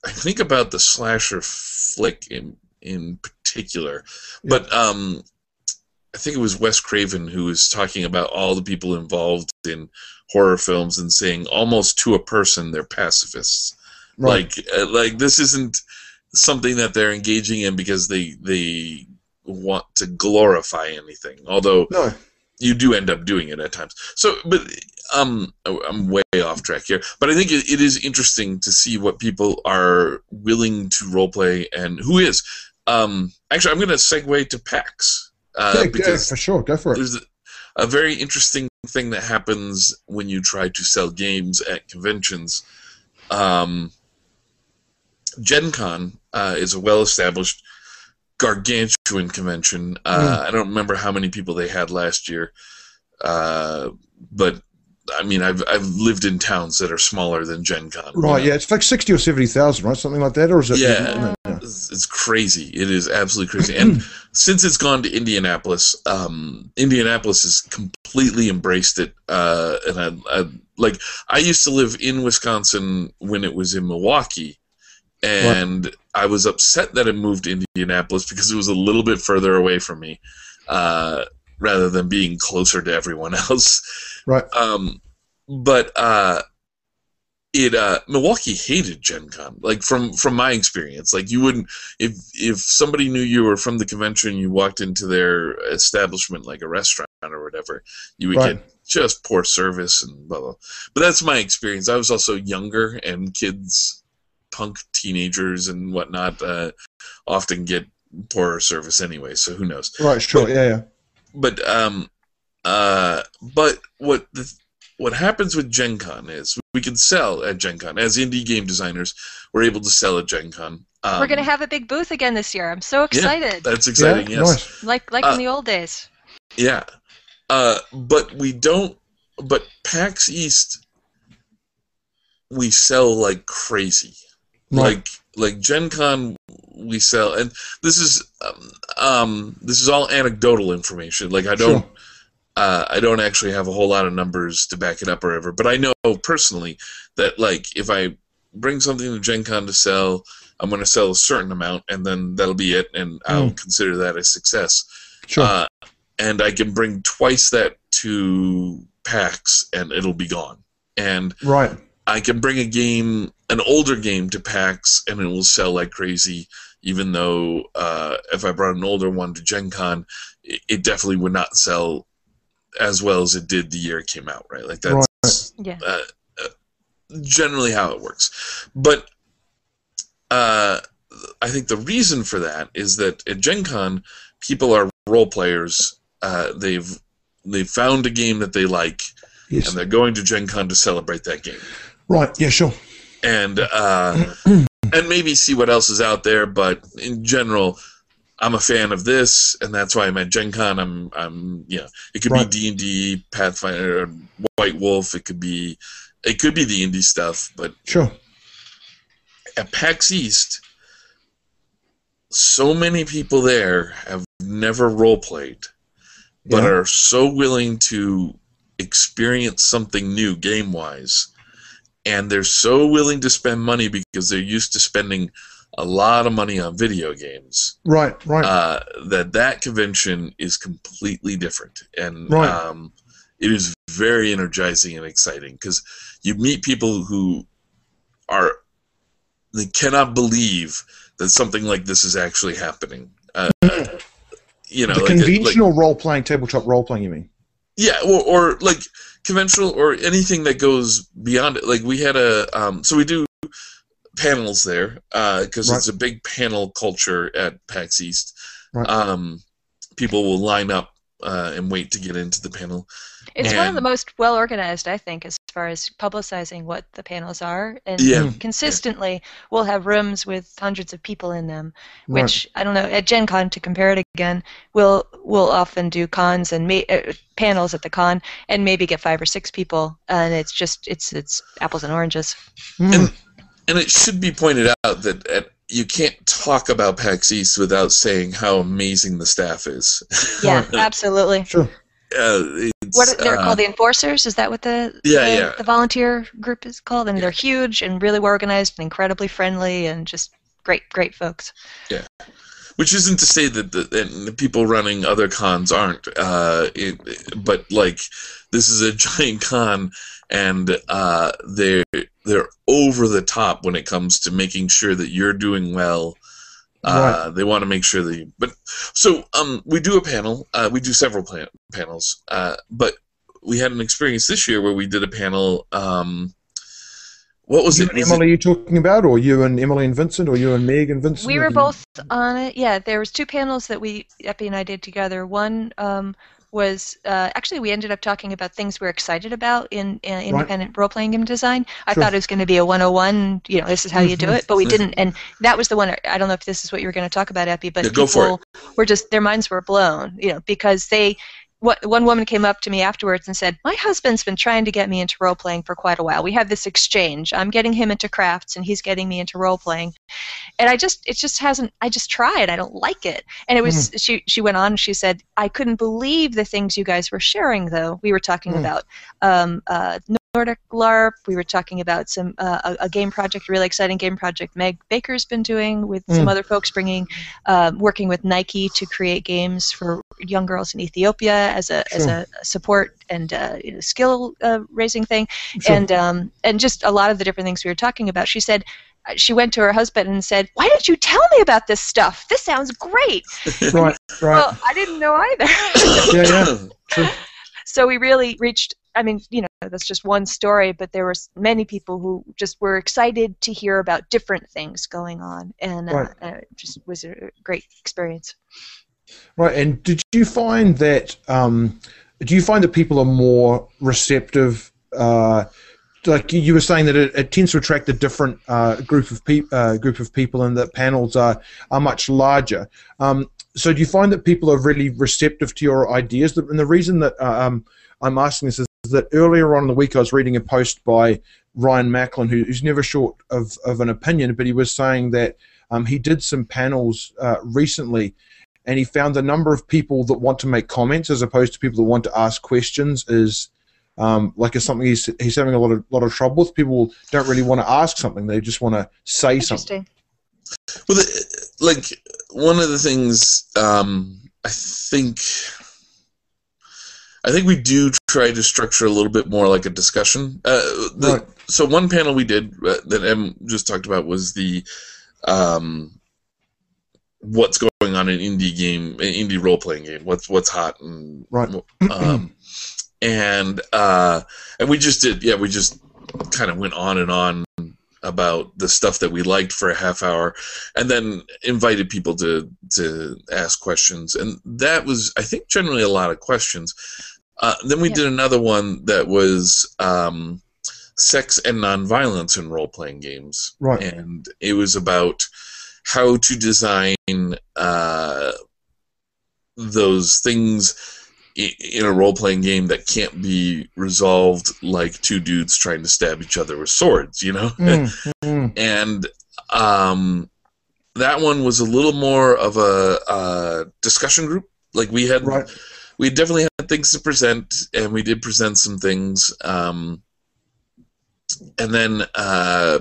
I think about the slasher flick in in particular, but um, I think it was Wes Craven who was talking about all the people involved in horror films and saying almost to a person they're pacifists. Right. Like uh, like this isn't something that they're engaging in because they they want to glorify anything. Although no. you do end up doing it at times. So, but um, I'm way off track here. But I think it, it is interesting to see what people are willing to role play and who is. Um, actually, I'm going to segue to PAX uh, Yeah, because for sure. Go for it. there's a, a very interesting thing that happens when you try to sell games at conventions. Um, Gen Con uh, is a well established, gargantuan convention. Uh, I don't remember how many people they had last year, uh, but I mean, I've, I've lived in towns that are smaller than Gen Con. you Right, know? yeah, it's like sixty or seventy thousand, right? Something like that, or is it? Yeah. It's, crazy. It is absolutely crazy. And since it's gone to Indianapolis, um, Indianapolis has completely embraced it. Uh, and I, I like I used to live in Wisconsin when it was in Milwaukee, and I was upset that it moved to Indianapolis because it was a little bit further away from me, uh, rather than being closer to everyone else. Right. Um, but uh, it uh, Milwaukee hated Gen Con. Like from from my experience, like you wouldn't if if somebody knew you were from the convention, you walked into their establishment like a restaurant or whatever, you would Right. get just poor service and blah blah. But that's my experience. I was also younger, and kids, punk teenagers and whatnot, uh, often get poorer service anyway. So who knows? Right, sure, But- yeah, yeah. but um uh but what the what happens with Gen Con is we can sell at Gen Con. As indie game designers, we're able to sell at Gen Con. Um, We're gonna have a big booth again this year. I'm so excited. yeah, excited. that's exciting. yeah, yes. nice. like like uh, in the old days. Yeah. Uh, but we don't. But PAX East, we sell like crazy. Right. Like like Gen Con, we sell, and this is um, um this is all anecdotal information. Like I don't. Sure. Uh, I don't actually have a whole lot of numbers to back it up or whatever, but I know personally that like if I bring something to Gen Con to sell, I'm going to sell a certain amount, and then that'll be it, and I'll consider that a success. Sure. Uh, and I can bring twice that to PAX, and it'll be gone. And right. I can bring a game, an older game, to PAX, and it will sell like crazy. Even though uh, if I brought an older one to Gen Con, it, it definitely would not sell as well as it did the year it came out. Right? Like that's Yeah. uh, uh, generally how it works. But uh, I think the reason for that is that at Gen Con, people are role players. Uh, they've they've found a game that they like, Yes. and they're going to Gen Con to celebrate that game, Right. Yeah. Sure. and uh, and maybe see what else is out there. But in general. I'm a fan of this, and that's why I'm at Gen Con. I'm, I'm, you know, it could Right. be D and D, Pathfinder, White Wolf. It could be, it could be the indie stuff. But Sure. at PAX East, so many people there have never role played, but Yeah. are so willing to experience something new game wise. And they're so willing to spend money because they're used to spending a lot of money on video games. Right. Right. Uh, that that convention is completely different, and Right. um, it is very energizing and exciting because you meet people who are they cannot believe that something like this is actually happening. Uh, you know, the like, like- conventional role playing, tabletop role playing. You mean? yeah, or, or like conventional or anything that goes beyond it. Like we had a um, so we do panels there because Right. it's a big panel culture at PAX East. Right. Um, people will line up uh, and wait to get into the panel. It's one of the most well organized, I think, as far as publicizing what the panels are. And Yeah. consistently, we'll have rooms with hundreds of people in them, Right. which I don't know. At Gen Con, to compare it again, we'll we'll often do cons and ma- uh, panels at the con, and maybe get five or six people, and it's just it's it's apples and oranges. Hmm. And and it should be pointed out that at, you can't talk about PAX East without saying how amazing the staff is. Yeah, absolutely. Sure. uh, it's, What they're uh, called the enforcers? Is that what the Yeah, the, yeah. the volunteer group is called? And Yeah. they're huge and really well organized and incredibly friendly and just great, great folks. Yeah, which isn't to say that the, and the people running other cons aren't uh, it, but like this is a giant con and uh, they're they're over the top when it comes to making sure that you're doing well uh, they want to make sure that you but so um we do a panel uh, we do several plan- panels uh, but we had an experience this year where we did a panel um what was you it, and Was it- Emily, you talking about, or you and Emily and Vincent, or you and Meg and Vincent? We were both on it. Yeah, there was two panels that we Epi and I did together. One um, was uh, actually we ended up talking about things we're excited about in, in independent role playing game design. I Sure. thought it was going to be a 101. You know, this is how you do Mhm. it, but we didn't. And that was the one. I don't know if this is what you were going to talk about, Epi, but Yeah, go for people were just their minds were blown. You know, because they. What, one woman came up to me afterwards and said, "My husband's been trying to get me into role playing for quite a while. We have this exchange. I'm getting him into crafts, and he's getting me into role playing." and I just it just hasn't I just tried I don't like it and it was she she went on and she said I couldn't believe the things you guys were sharing though we were talking Mm. about um, uh, Nordic LARP we were talking about some uh, a, a game project a really exciting game project Meg Baker's been doing with some Mm. other folks bringing um, working with Nike to create games for young girls in Ethiopia as a as a support and uh, you know, skill uh, raising thing Sure. and um, and just a lot of the different things we were talking about. She said uh, she went to her husband and said, "Why didn't you tell me about this stuff? This sounds great." right, right. Well, I didn't know either. yeah, yeah. True. so we really reached. I mean, you know, that's just one story, but there were many people who just were excited to hear about different things going on, and uh, Right. uh, it just was a great experience. Right, and did you find that? Um, do you find that people are more receptive uh, like you were saying that it, it tends to attract a different uh, group of people, uh, group of people, and that panels are are much larger. Um, so do you find that people are really receptive to your ideas? And the reason that um, I'm asking this is that earlier on in the week I was reading a post by Ryan Macklin, who, who's never short of, of an opinion, but he was saying that um, he did some panels uh, recently and he found the number of people that want to make comments as opposed to people that want to ask questions is um, like it's something he's, he's having a lot of lot of trouble with. People don't really want to ask something; they just want to say something. Well, the, like one of the things um, I think I think we do try to structure a little bit more like a discussion. Uh, the, right. So one panel we did uh, that Em just talked about was the um, what's going on in indie game, indie role playing game. What's what's hot and right. Um, and uh, and we just did yeah we just kind of went on and on about the stuff that we liked for a half hour and then invited people to to ask questions and that was i think generally a lot of questions uh, then we yeah. did another one that was um, sex and nonviolence in role-playing games right and it was about how to design uh, those things in a role playing game that can't be resolved like two dudes trying to stab each other with swords, you know? Mm, mm. and um, that one was a little more of a, a discussion group. Like we had, right. We definitely had things to present, and we did present some things. Um, and then uh,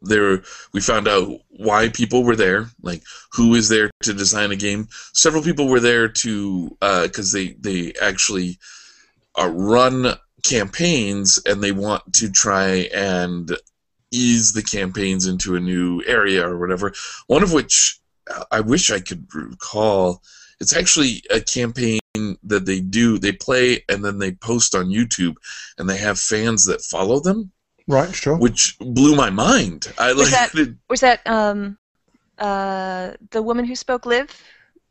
there we found out why people were there like who is there to design a game several people were there to because uh, they they actually uh, run campaigns and they want to try and ease the campaigns into a new area or whatever one of which i wish i could recall it's actually a campaign that they do they play and then they post on youtube and they have fans that follow them Right, sure. Which blew my mind. I was like, that was that um, uh, the woman who spoke live?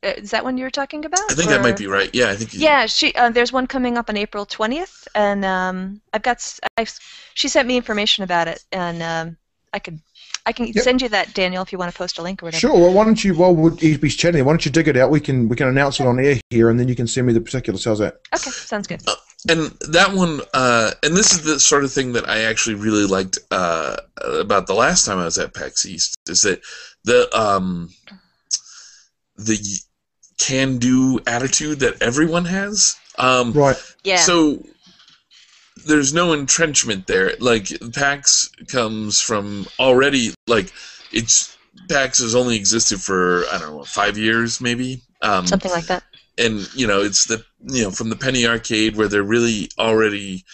Uh, is that one you were talking about? I think or? that might be right. Yeah, I think. Yeah, she. Uh, there's one coming up on April 20th, and um, I've got. I've, she sent me information about it, and um, I could I can yep. send you that, Daniel, if you want to post a link or whatever. Sure. Well, why don't you, while he's be chatting, why don't you dig it out? We can we can announce it on air here, and then you can send me the particulars. How's that? Okay, sounds good. Uh, and that one, uh, and this is the sort of thing that I actually really liked uh, about the last time I was at PAX East, is that the um, the can-do attitude that everyone has. Um, right. Yeah. So there's no entrenchment there. Like PAX comes from already like it's PAX has only existed for I don't know five years maybe um, something like that. And you know it's the you know from the penny arcade where they're really already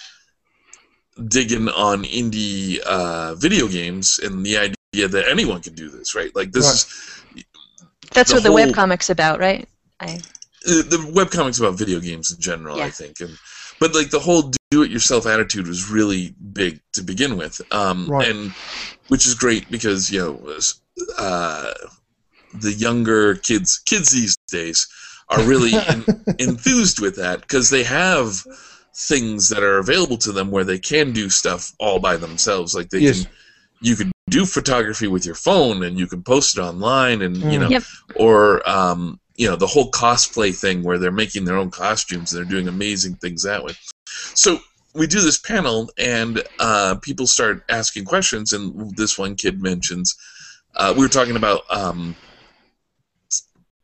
digging on indie uh, video games and the idea that anyone can do this right like this right. is that's what the whole, webcomic's about right I the, the webcomics about video games in general yeah. I think and but like the whole do-it-yourself attitude was really big to begin with, um, right. and which is great because you know uh, the younger kids kids these days are really in, enthused with that because they have things that are available to them where they can do stuff all by themselves. Like they yes. can, you can do photography with your phone and you can post it online, and mm. you know, yep. or um, you know the whole cosplay thing where they're making their own costumes and they're doing amazing things that way. So we do this panel and uh, people start asking questions, and this one kid mentions uh, we were talking about. Um,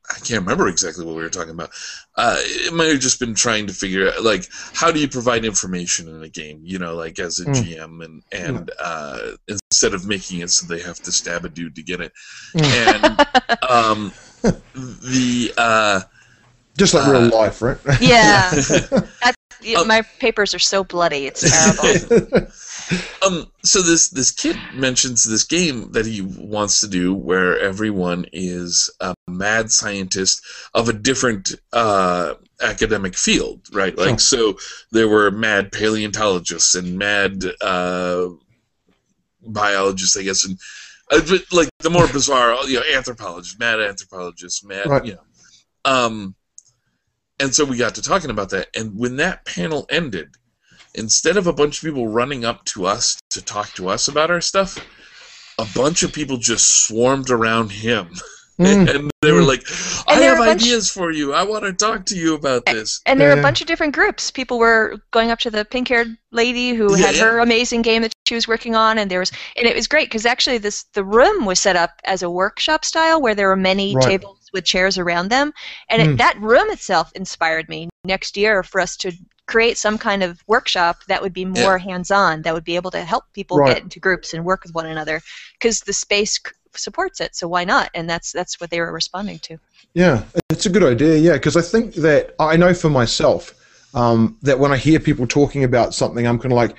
I can't remember exactly what we were talking about. Uh, it might have just been trying to figure out, like, how do you provide information in a game? You know, like as a mm. GM, and and uh, instead of making it so they have to stab a dude to get it, mm. and um, the uh, just like real uh, life, right? Yeah, um, my papers are so bloody; it's terrible. um, so this this kid mentions this game that he wants to do, where everyone is a mad scientist of a different uh, academic field, right? Like, so there were mad paleontologists and mad uh, biologists, I guess, and uh, like the more bizarre, you know, anthropologists, mad anthropologists, mad, right. you know. Um, and so we got to talking about that, and when that panel ended, instead of a bunch of people running up to us to talk to us about our stuff, a bunch of people just swarmed around him. Mm. and they were like, I have are bunch- ideas for you. I want to talk to you about this. And there were a bunch of different groups. People were going up to the pink-haired lady who Yeah, had yeah. her amazing game that she was working on, and there was, and it was great because actually this the room was set up as a workshop style where there were many Right. tables with chairs around them, and Hmm. it, that room itself inspired me next year for us to create some kind of workshop that would be more hands-on, that would be able to help people Right. get into groups and work with one another because the space c- supports it. So why not? And that's that's what they were responding to. Yeah, it's a good idea. Yeah, because I think that I know for myself um, that when I hear people talking about something, I'm kind of like,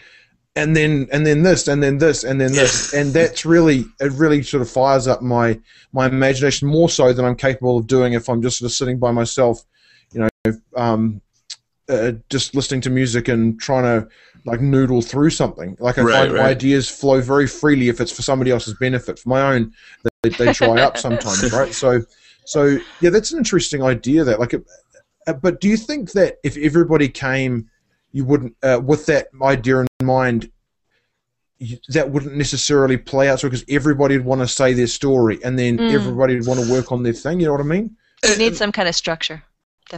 and then and then this and then this and then this, and that's really it. Really sort of fires up my my imagination more so than I'm capable of doing if I'm just sort of sitting by myself, you know, um, uh, just listening to music and trying to like noodle through something. Like I Right, find my right. ideas flow very freely if it's for somebody else's benefit. For my own, they, they dry up sometimes, right? So. So yeah, that's an interesting idea. That like, uh, but do you think that if everybody came, you wouldn't uh, with that idea in mind, you, that wouldn't necessarily play out? So because everybody would want to say their story, and then Mm. everybody would want to work on their thing. You know what I mean? You And- need some kind of structure.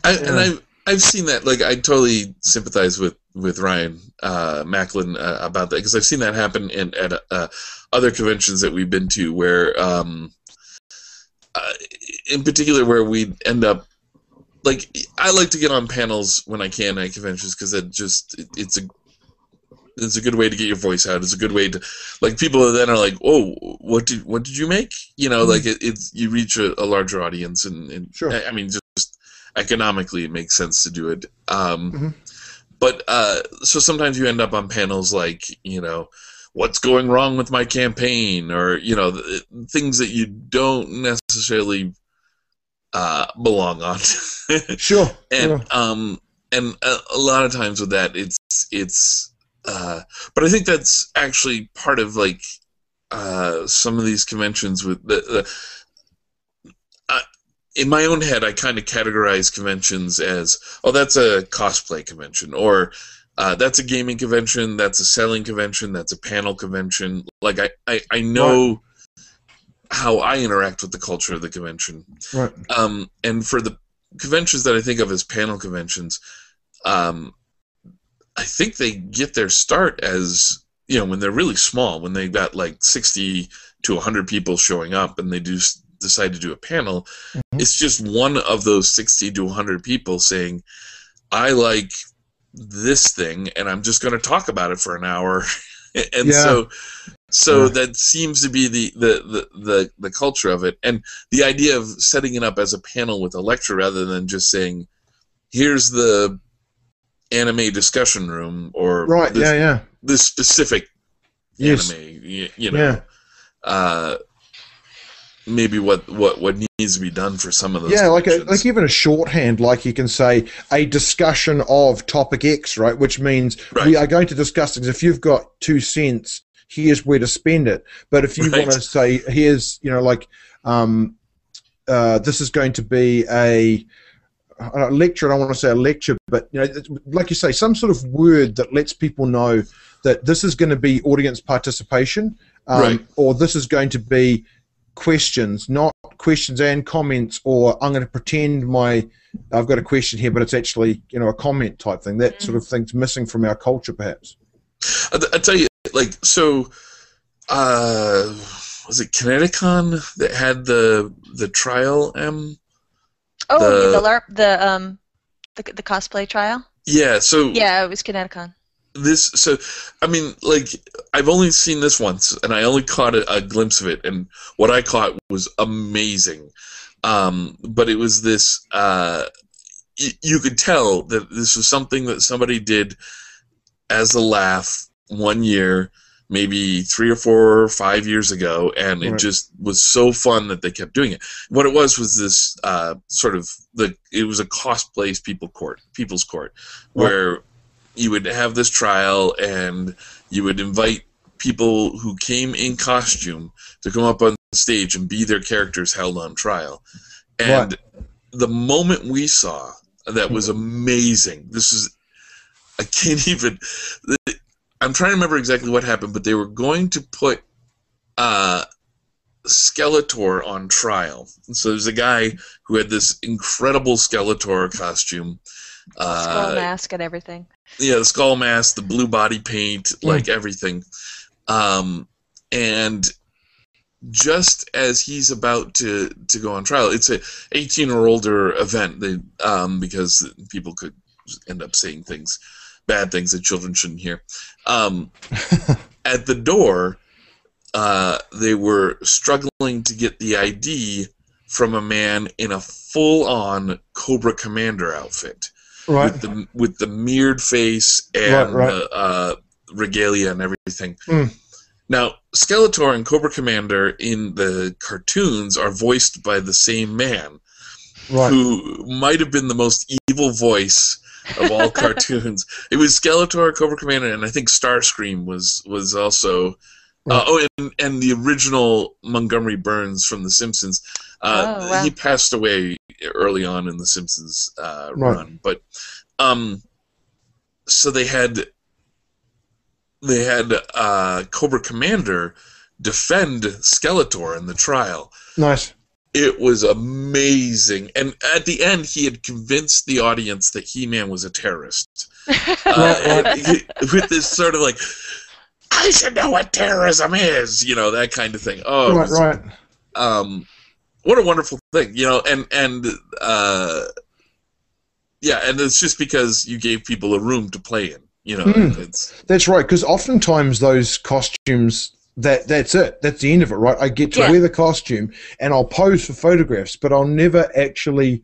I, and I've I've seen that. Like I totally sympathize with with Ryan uh, Macklin uh, about that because I've seen that happen in at uh, other conventions that we've been to, where um, uh, in particular where we end up. Like I like to get on panels when I can at conventions because it just it, it's a it's a good way to get your voice out. It's a good way to like people then are like, oh, what did what did you make? You know, Mhm. like it, it's you reach a, a larger audience and, and Sure. I, I mean just economically it makes sense to do it. Um, Mhm. But uh, so sometimes you end up on panels like you know what's going wrong with my campaign or you know th- things that you don't necessarily uh, belong on. Sure. and sure. um and a, a lot of times with that it's it's uh but i think that's actually part of like uh some of these conventions with the, the uh, in my own head i kind of categorize conventions as oh that's a cosplay convention or uh, that's a gaming convention that's a selling convention that's a panel convention like i i, I know how i interact with the culture of the convention Right. um, and for the conventions that I think of as panel conventions, um, I think they get their start as you know when they're really small, when they got like sixty to hundred people showing up, and they do decide to do a panel. Mhm. It's just one of those sixty to hundred people saying, "I like this thing, and I'm just going to talk about it for an hour." and Yeah. so so Yeah. that seems to be the, the, the, the, the culture of it and the idea of setting it up as a panel with a lecture rather than just saying here's the anime discussion room or Right. this, Yeah. Yeah. this specific Yes. anime you, you know Yeah. uh, maybe what, what what needs to be done for some of those Yeah, like a, like even a shorthand, like you can say a discussion of topic X, right? Which means Right. we are going to discuss things. If you've got two cents, here's where to spend it. But if you Right. want to say, here's you know, like um, uh, this is going to be a a lecture. I don't want to say a lecture, but you know, like you say, some sort of word that lets people know that this is going to be audience participation, um, Right. or this is going to be questions, not questions and comments, or I'm going to pretend my I've got a question here, but it's actually you know a comment type thing. That sort of thing's missing from our culture, perhaps. I, I tell you, like, so, uh, was it Kineticon that had the the trial? M. oh, the- the, LARP, the um, the, the cosplay trial. Yeah. So Yeah, it was Kineticon. this, so, I mean, like, I've only seen this once, and I only caught a, a glimpse of it, and what I caught was amazing. Um, but it was this. Uh, y- you could tell that this was something that somebody did as a laugh one year, maybe three or four or five years ago, and it just was so fun that they kept doing it. What it was was this uh, sort of the it was a cost cosplays people court, people's court, Right. where you would have this trial and you would invite people who came in costume to come up on stage and be their characters held on trial. And the moment we saw that was amazing. This is I can't even. I'm trying to remember exactly what happened, but they were going to put uh, Skeletor on trial. So there's a guy who had this incredible Skeletor costume. Uh, skull mask and everything. Yeah, the skull mask, the blue body paint, mm. like everything. Um, and just as he's about to, to go on trial, it's a 18 or older event they, um, because people could end up saying things, bad things that children shouldn't hear. Um, at the door, uh, they were struggling to get the ID from a man in a full-on Cobra Commander outfit, right. with the with the mirrored face and right, right. Uh, regalia and everything. Mm. Now, Skeletor and Cobra Commander in the cartoons are voiced by the same man, right. who might have been the most evil voice of all cartoons. It was Skeletor, Cobra Commander, and I think Starscream was was also. Uh. Oh, and, and the original Montgomery Burns from The Simpsons. Uh, oh, wow. He passed away early on in The Simpsons uh, right. run, but um, so they had they had uh, Cobra Commander defend Skeletor in the trial. Nice. It was amazing, and at the end, he had convinced the audience that He-Man was a terrorist. uh, he, with this sort of like, I should know what terrorism is, you know, that kind of thing. Oh, right, was, right. Um, what a wonderful thing, you know, and and uh, yeah, and it's just because you gave people a room to play in. You know, mm. that's right. Because oftentimes those costumes that that's it. That's the end of it, right? I get to yeah. wear the costume and I'll pose for photographs, but I'll never actually.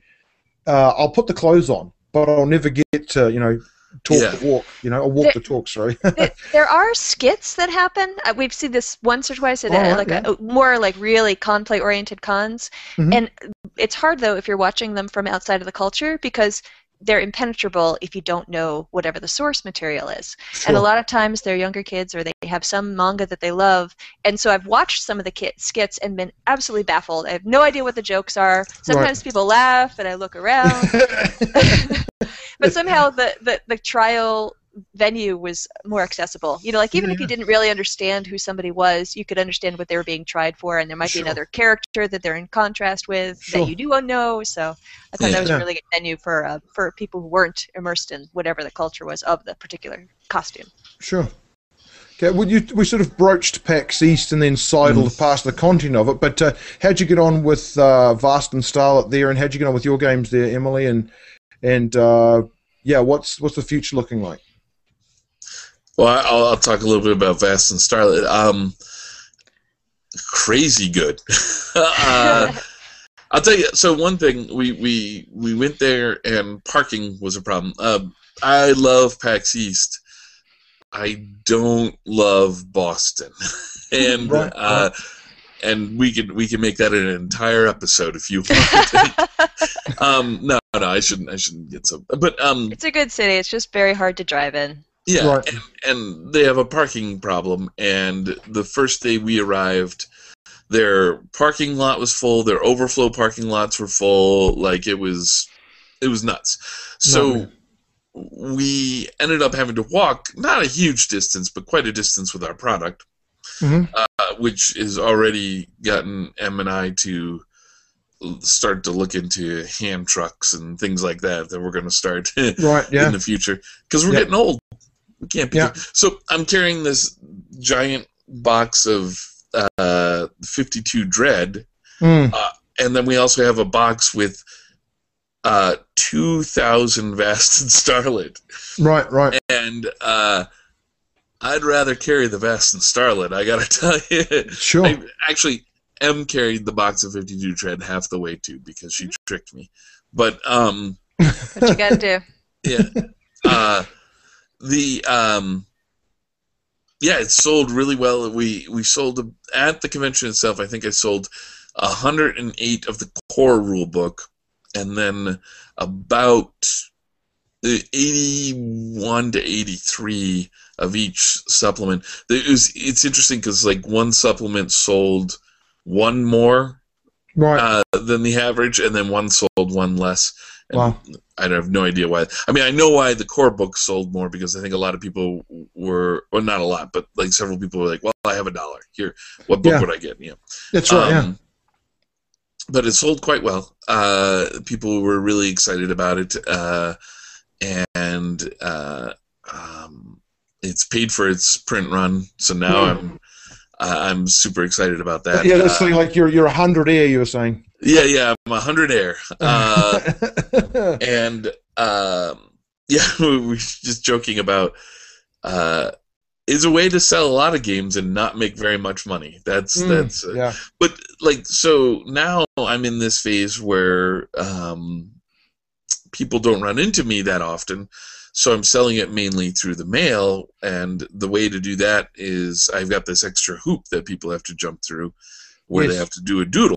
Uh, I'll put the clothes on, but I'll never get to you know talk yeah. the walk. You know, or walk there, the talk. Sorry. there are skits that happen. Uh, we've seen this once or twice at oh, a, like yeah. a, more like really cosplay oriented cons, mm-hmm. and it's hard though if you're watching them from outside of the culture because they're impenetrable if you don't know whatever the source material is. Sure. And a lot of times they're younger kids or they have some manga that they love. And so I've watched some of the kit skits and been absolutely baffled. I have no idea what the jokes are. Sometimes right. people laugh and I look around. but somehow the, the, the trial venue was more accessible. You know, like even yeah. if you didn't really understand who somebody was, you could understand what they were being tried for, and there might sure. be another character that they're in contrast with sure. that you do know. So I thought yeah. that was a really good venue for uh, for people who weren't immersed in whatever the culture was of the particular costume. Sure. Okay, well, you, we sort of broached PAX East and then sidled mm. past the content of it, but uh, how'd you get on with uh, Vast and Starlit there, and how'd you get on with your games there, Emily, and and uh, yeah, what's what's the future looking like? Well, I'll, I'll, talk a little bit about Vast and Starlit. Um, crazy good. uh, I'll tell you. So one thing we we we went there and parking was a problem. Uh, I love PAX East. I don't love Boston, and right, uh, and we can we can make that an entire episode if you want. um, no, no, I shouldn't. I shouldn't get so. But um, it's a good city. It's just very hard to drive in. Yeah, right. and, and they have a parking problem. And the first day we arrived, their parking lot was full. Their overflow parking lots were full. Like it was, it was nuts. So we ended up having to walk not a huge distance, but quite a distance with our product, mm-hmm. uh, which has already gotten M and I to start to look into hand trucks and things like that that we're going to start right, yeah. in the future because we're getting old. We can't be. Yeah. So I'm carrying this giant box of uh, 52 Dread, mm. uh, and then we also have a box with uh, 2,000 Vast and Starlit. Right, right. And uh, I'd rather carry the Vast and Starlit. I gotta tell you. Sure. I, actually, M carried the box of 52 Dread half the way too because she tricked me. But um. what you gotta do? Yeah. Uh, the um, yeah, it sold really well. We we sold at the convention itself. I think I sold 108 of the core rule book, and then about 81 to 83 of each supplement. It was, it's interesting because like one supplement sold one more right. uh, than the average, and then one sold one less Wow. I have no idea why. I mean, I know why the core book sold more because I think a lot of people were, well, not a lot, but like several people were like, "Well, I have a dollar here. What book Yeah. would I get?" Yeah. That's right. yeah. Um, But it sold quite well. Uh, people were really excited about it, uh, and uh, um, it's paid for its print run. So now Yeah. I'm I'm super excited about that. yeah, that's Uh, something like you're you're a hundred air. You were saying. yeah, yeah. I'm a hundred air. Uh, and um, yeah, we were just joking about uh, is a way to sell a lot of games and not make very much money. That's Mm, that's uh, yeah. but like so now I'm in this phase where um, people don't run into me that often. So I'm selling it mainly through the mail, and the way to do that is I've got this extra hoop that people have to jump through, where they have to do a doodle.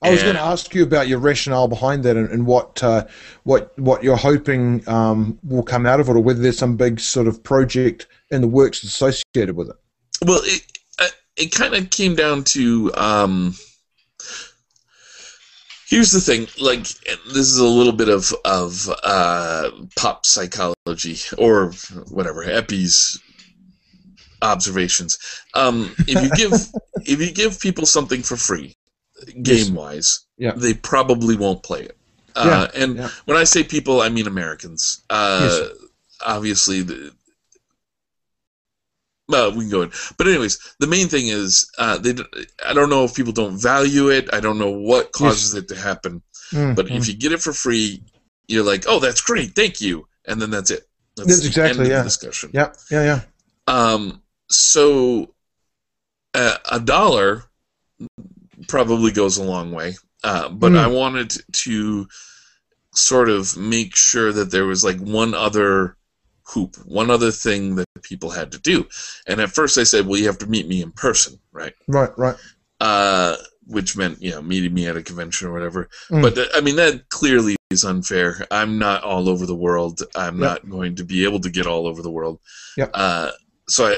I was going to ask you about your rationale behind that and, and what uh, what what you're hoping um, will come out of it, or whether there's some big sort of project in the works associated with it. Well, it uh, it kind of came down to um, here's the thing. Like this is a little bit of of uh, pop psychology or whatever Epi's observations. Um, if you give if you give people something for free, game wise, Yeah. they probably won't play it. Uh, and yeah. when I say people, I mean Americans. Uh, Obviously, the, well, we can go in. But anyways, the main thing is, uh, they. I don't know if people don't value it. I don't know what causes it to happen. Mm, But mm. if you get it for free, you're like, "Oh, that's great, thank you," and then that's it. That's the exactly, end of yeah. the discussion. yeah, yeah, yeah. Um, so uh, a dollar probably goes a long way, uh, but Mm. I wanted to sort of make sure that there was like one other hoop, one other thing that people had to do. And at first I said, well, you have to meet me in person, right? Right, right. Uh, which meant, you know, meeting me at a convention or whatever. Mm. But th- I mean, that clearly is unfair. I'm not all over the world. I'm Yep. not going to be able to get all over the world. Yep. Uh, so I,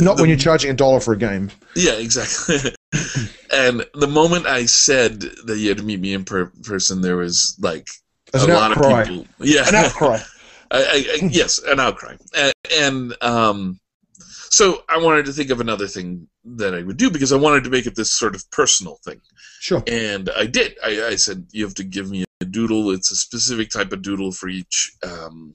Not the- when you're charging a dollar for a game. yeah, exactly. and the moment I said that you had to meet me in per- person, there was like There's a lot outcry. of people. Yeah, An outcry. I, I, I, yes, an outcry. And, and um, so I wanted to think of another thing that I would do because I wanted to make it this sort of personal thing. Sure. And I did. I, I said, you have to give me a doodle. It's a specific type of doodle for each um,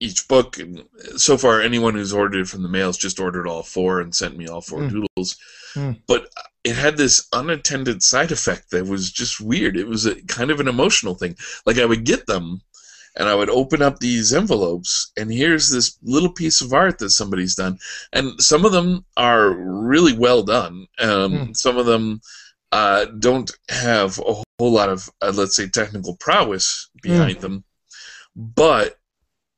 each book. And so far, anyone who's ordered from the mail has just ordered all four and sent me all four Mm. doodles. Mm. But it had this unattended side effect that was just weird. It was a kind of an emotional thing. Like I would get them. And I would open up these envelopes, and here's this little piece of art that somebody's done. And some of them are really well done. Um, Hmm. Some of them uh, don't have a whole lot of, uh, let's say, technical prowess behind them, but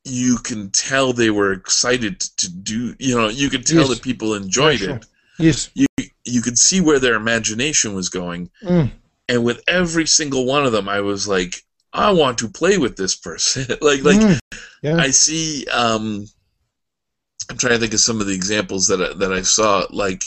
you can tell they were excited to do. You know, you could tell Yes. that people enjoyed Yeah, sure. it. Yes. You you could see where their imagination was going, Mm. and with every single one of them, I was like, I want to play with this person. like like Mm. Yeah. I see. Um, I'm trying to think of some of the examples that I, that I saw. Like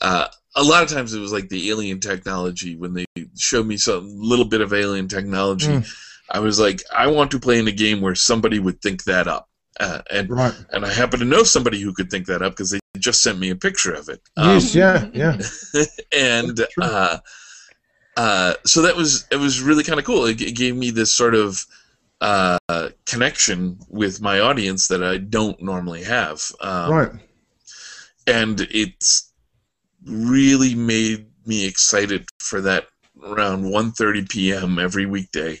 uh, a lot of times, it was like the alien technology when they showed me some little bit of alien technology. Mm. I was like, I want to play in a game where somebody would think that up, uh, and right. and I happen to know somebody who could think that up because they just sent me a picture of it. Um, yes. Yeah. Yeah. and uh, uh, so that was it was really kind of cool. It, it gave me this sort of uh, connection with my audience that I don't normally have, um, right. and it's really made me excited for that around 1:30 p.m. every weekday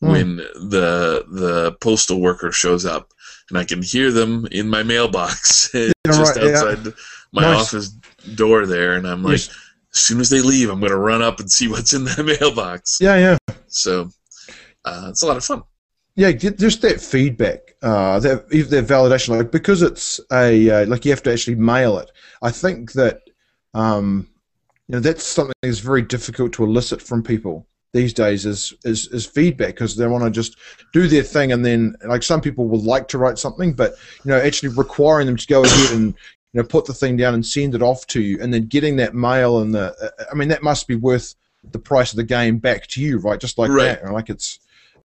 Hmm. when the the postal worker shows up and I can hear them in my mailbox just right, yeah. outside my Nice. office door there and I'm like Yes. As soon as they leave I'm going to run up and see what's in the mailbox Yeah. Yeah. so uh, it's a lot of fun Yeah, just that feedback, uh, that if that validation, like because it's a uh, like you have to actually mail it. I think that um, you know that's something that's very difficult to elicit from people these days is is, is feedback because they want to just do their thing and then like some people would like to write something, but you know actually requiring them to go ahead and you know put the thing down and send it off to you and then getting that mail and the I mean that must be worth the price of the game back to you, right? Just like Right. that, like it's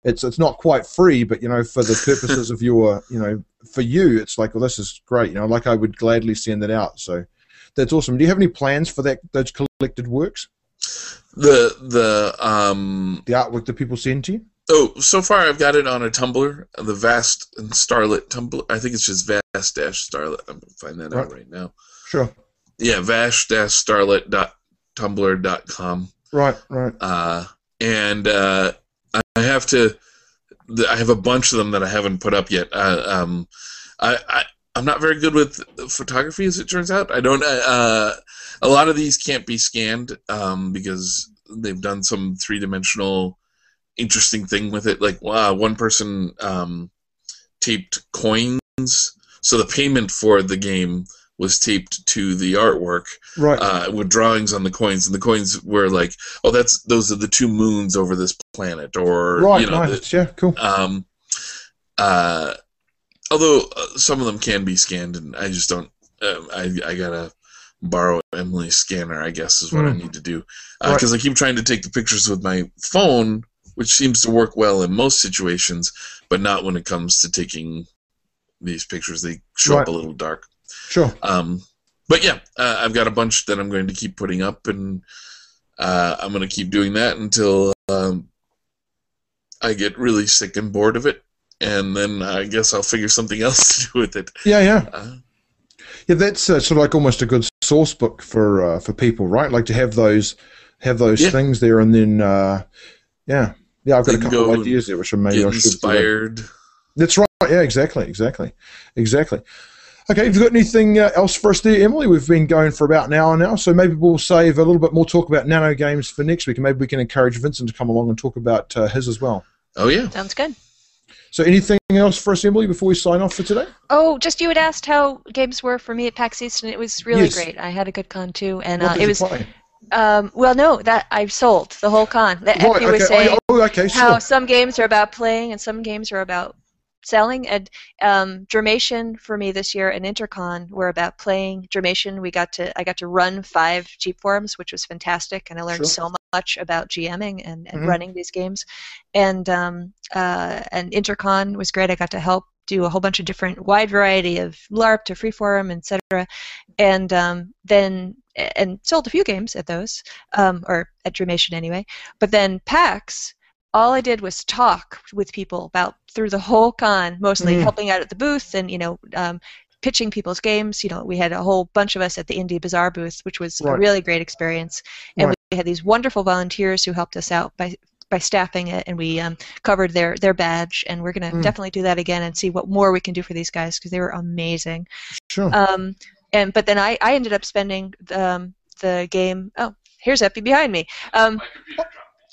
it's it's not quite free, but you know, for the purposes of your, you know, for you, it's like, well, this is great. You know, like I would gladly send it out. So that's awesome. Do you have any plans for that those collected works? The the um The artwork that people send to you? Oh so far I've got it on a Tumblr, the Vast and Starlit Tumblr. I think it's just Vast dash Starlit. I'm gonna find that out Right. right now. Sure. Yeah, Vast dash Starlit dot Tumblr dot com. Right, right. Uh, and uh, I have to. I have a bunch of them that I haven't put up yet. Uh, um, I, I I'm not very good with photography, as it turns out. I don't. Uh, a lot of these can't be scanned um, because they've done some three dimensional interesting thing with it. Like wow, one person um, taped coins, so the payment for the game was taped to the artwork Right. uh, with drawings on the coins, and the coins were like, "Oh, that's those are the two moons over this planet," or right, you know, the- yeah, cool. um, uh, although uh, some of them can be scanned, and I just don't. Um, I I gotta borrow Emily's scanner. I guess is what I Mm. need to do Right. because I keep trying to take the pictures with my phone, which seems to work well in most situations, but not when it comes to taking these pictures. They show up a little dark. Sure. Um, but yeah, uh, I've got a bunch that I'm going to keep putting up, and uh, I'm going to keep doing that until um, I get really sick and bored of it, and then I guess I'll figure something else to do with it. Yeah, yeah. Uh, Yeah, that's uh, sort of like almost a good source book for uh, for people, right? Like to have those have those Yeah. things there, and then uh, yeah, yeah. I've got a couple of ideas there, which maybe get I should. do that. inspired. That's right. Yeah, exactly, exactly, exactly. Okay, have you got anything uh, else for us there, Emily? We've been going for about an hour now, so maybe we'll save a little bit more talk about nano games for next week, and maybe we can encourage Vincent to come along and talk about uh, his as well. Oh yeah. Sounds good. So, anything else for us, Emily, before we sign off for today? Oh, just you had asked how games were for me at PAX East, and it was really Yes. great. I had a good con too, and uh, it was play? Um, well, no, that I've sold the whole con. That Right, Effie was okay. saying Oh, okay, sure. how some games are about playing and some games are about selling. And um, Dreamation for me this year and Intercon were about playing. Dreamation, we got to I got to run five Jeepforms, which was fantastic, and I learned Sure. so much about GMing and, and Mhm. running these games. And um, uh, and Intercon was great. I got to help do a whole bunch of different wide variety of LARP to freeform, etc. And um, then and sold a few games at those, um, or at Dreamation anyway. But then PAX, all I did was talk with people about through the whole con, mostly Mm. helping out at the booth and you know um, pitching people's games. You know, we had a whole bunch of us at the Indie Bazaar booth, which was a really great experience. And Right. we had these wonderful volunteers who helped us out by by staffing it, and we um, covered their their badge. And we're gonna Mm. definitely do that again and see what more we can do for these guys because they were amazing. Sure. Um, and but then I, I ended up spending um, the game. Oh, here's Epi behind me. Um,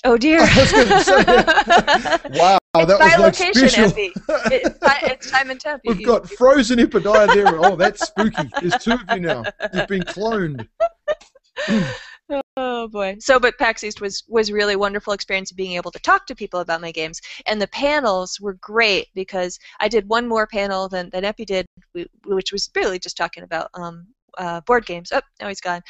oh dear. I was gonna wow, it's that was location, special. Epi. It's, ti- it's time and temp. We've you- got frozen Epidiah there. Oh, that's spooky. There's two of you now. You've been cloned. Oh boy. So, but PAX East was was really wonderful experience of being able to talk to people about my games, and the panels were great because I did one more panel than than Epi did, which was really just talking about um, uh, board games. Oh, now he's gone.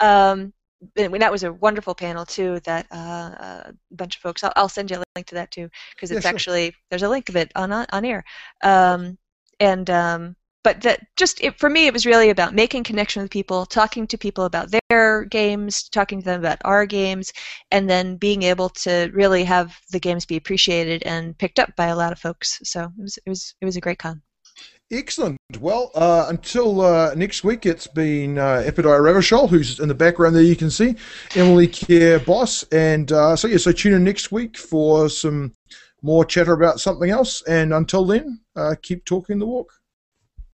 Um, and that was a wonderful panel too. That uh, a bunch of folks. I'll, I'll send you a link to that too because Yeah, it's sure. actually there's a link of it on on, on air. Um, and um, but that just it, for me it was really about making connection with people talking to people about their games talking to them about our games and then being able to really have the games be appreciated and picked up by a lot of folks so it was it was it was a great con Excellent. Well, uh, until uh, next week, it's been uh, Epidiah Ravachol, who's in the background there. You can see Emily Care Boss, and uh, so yeah. So tune in next week for some more chatter about something else. And until then, uh, keep talking the walk.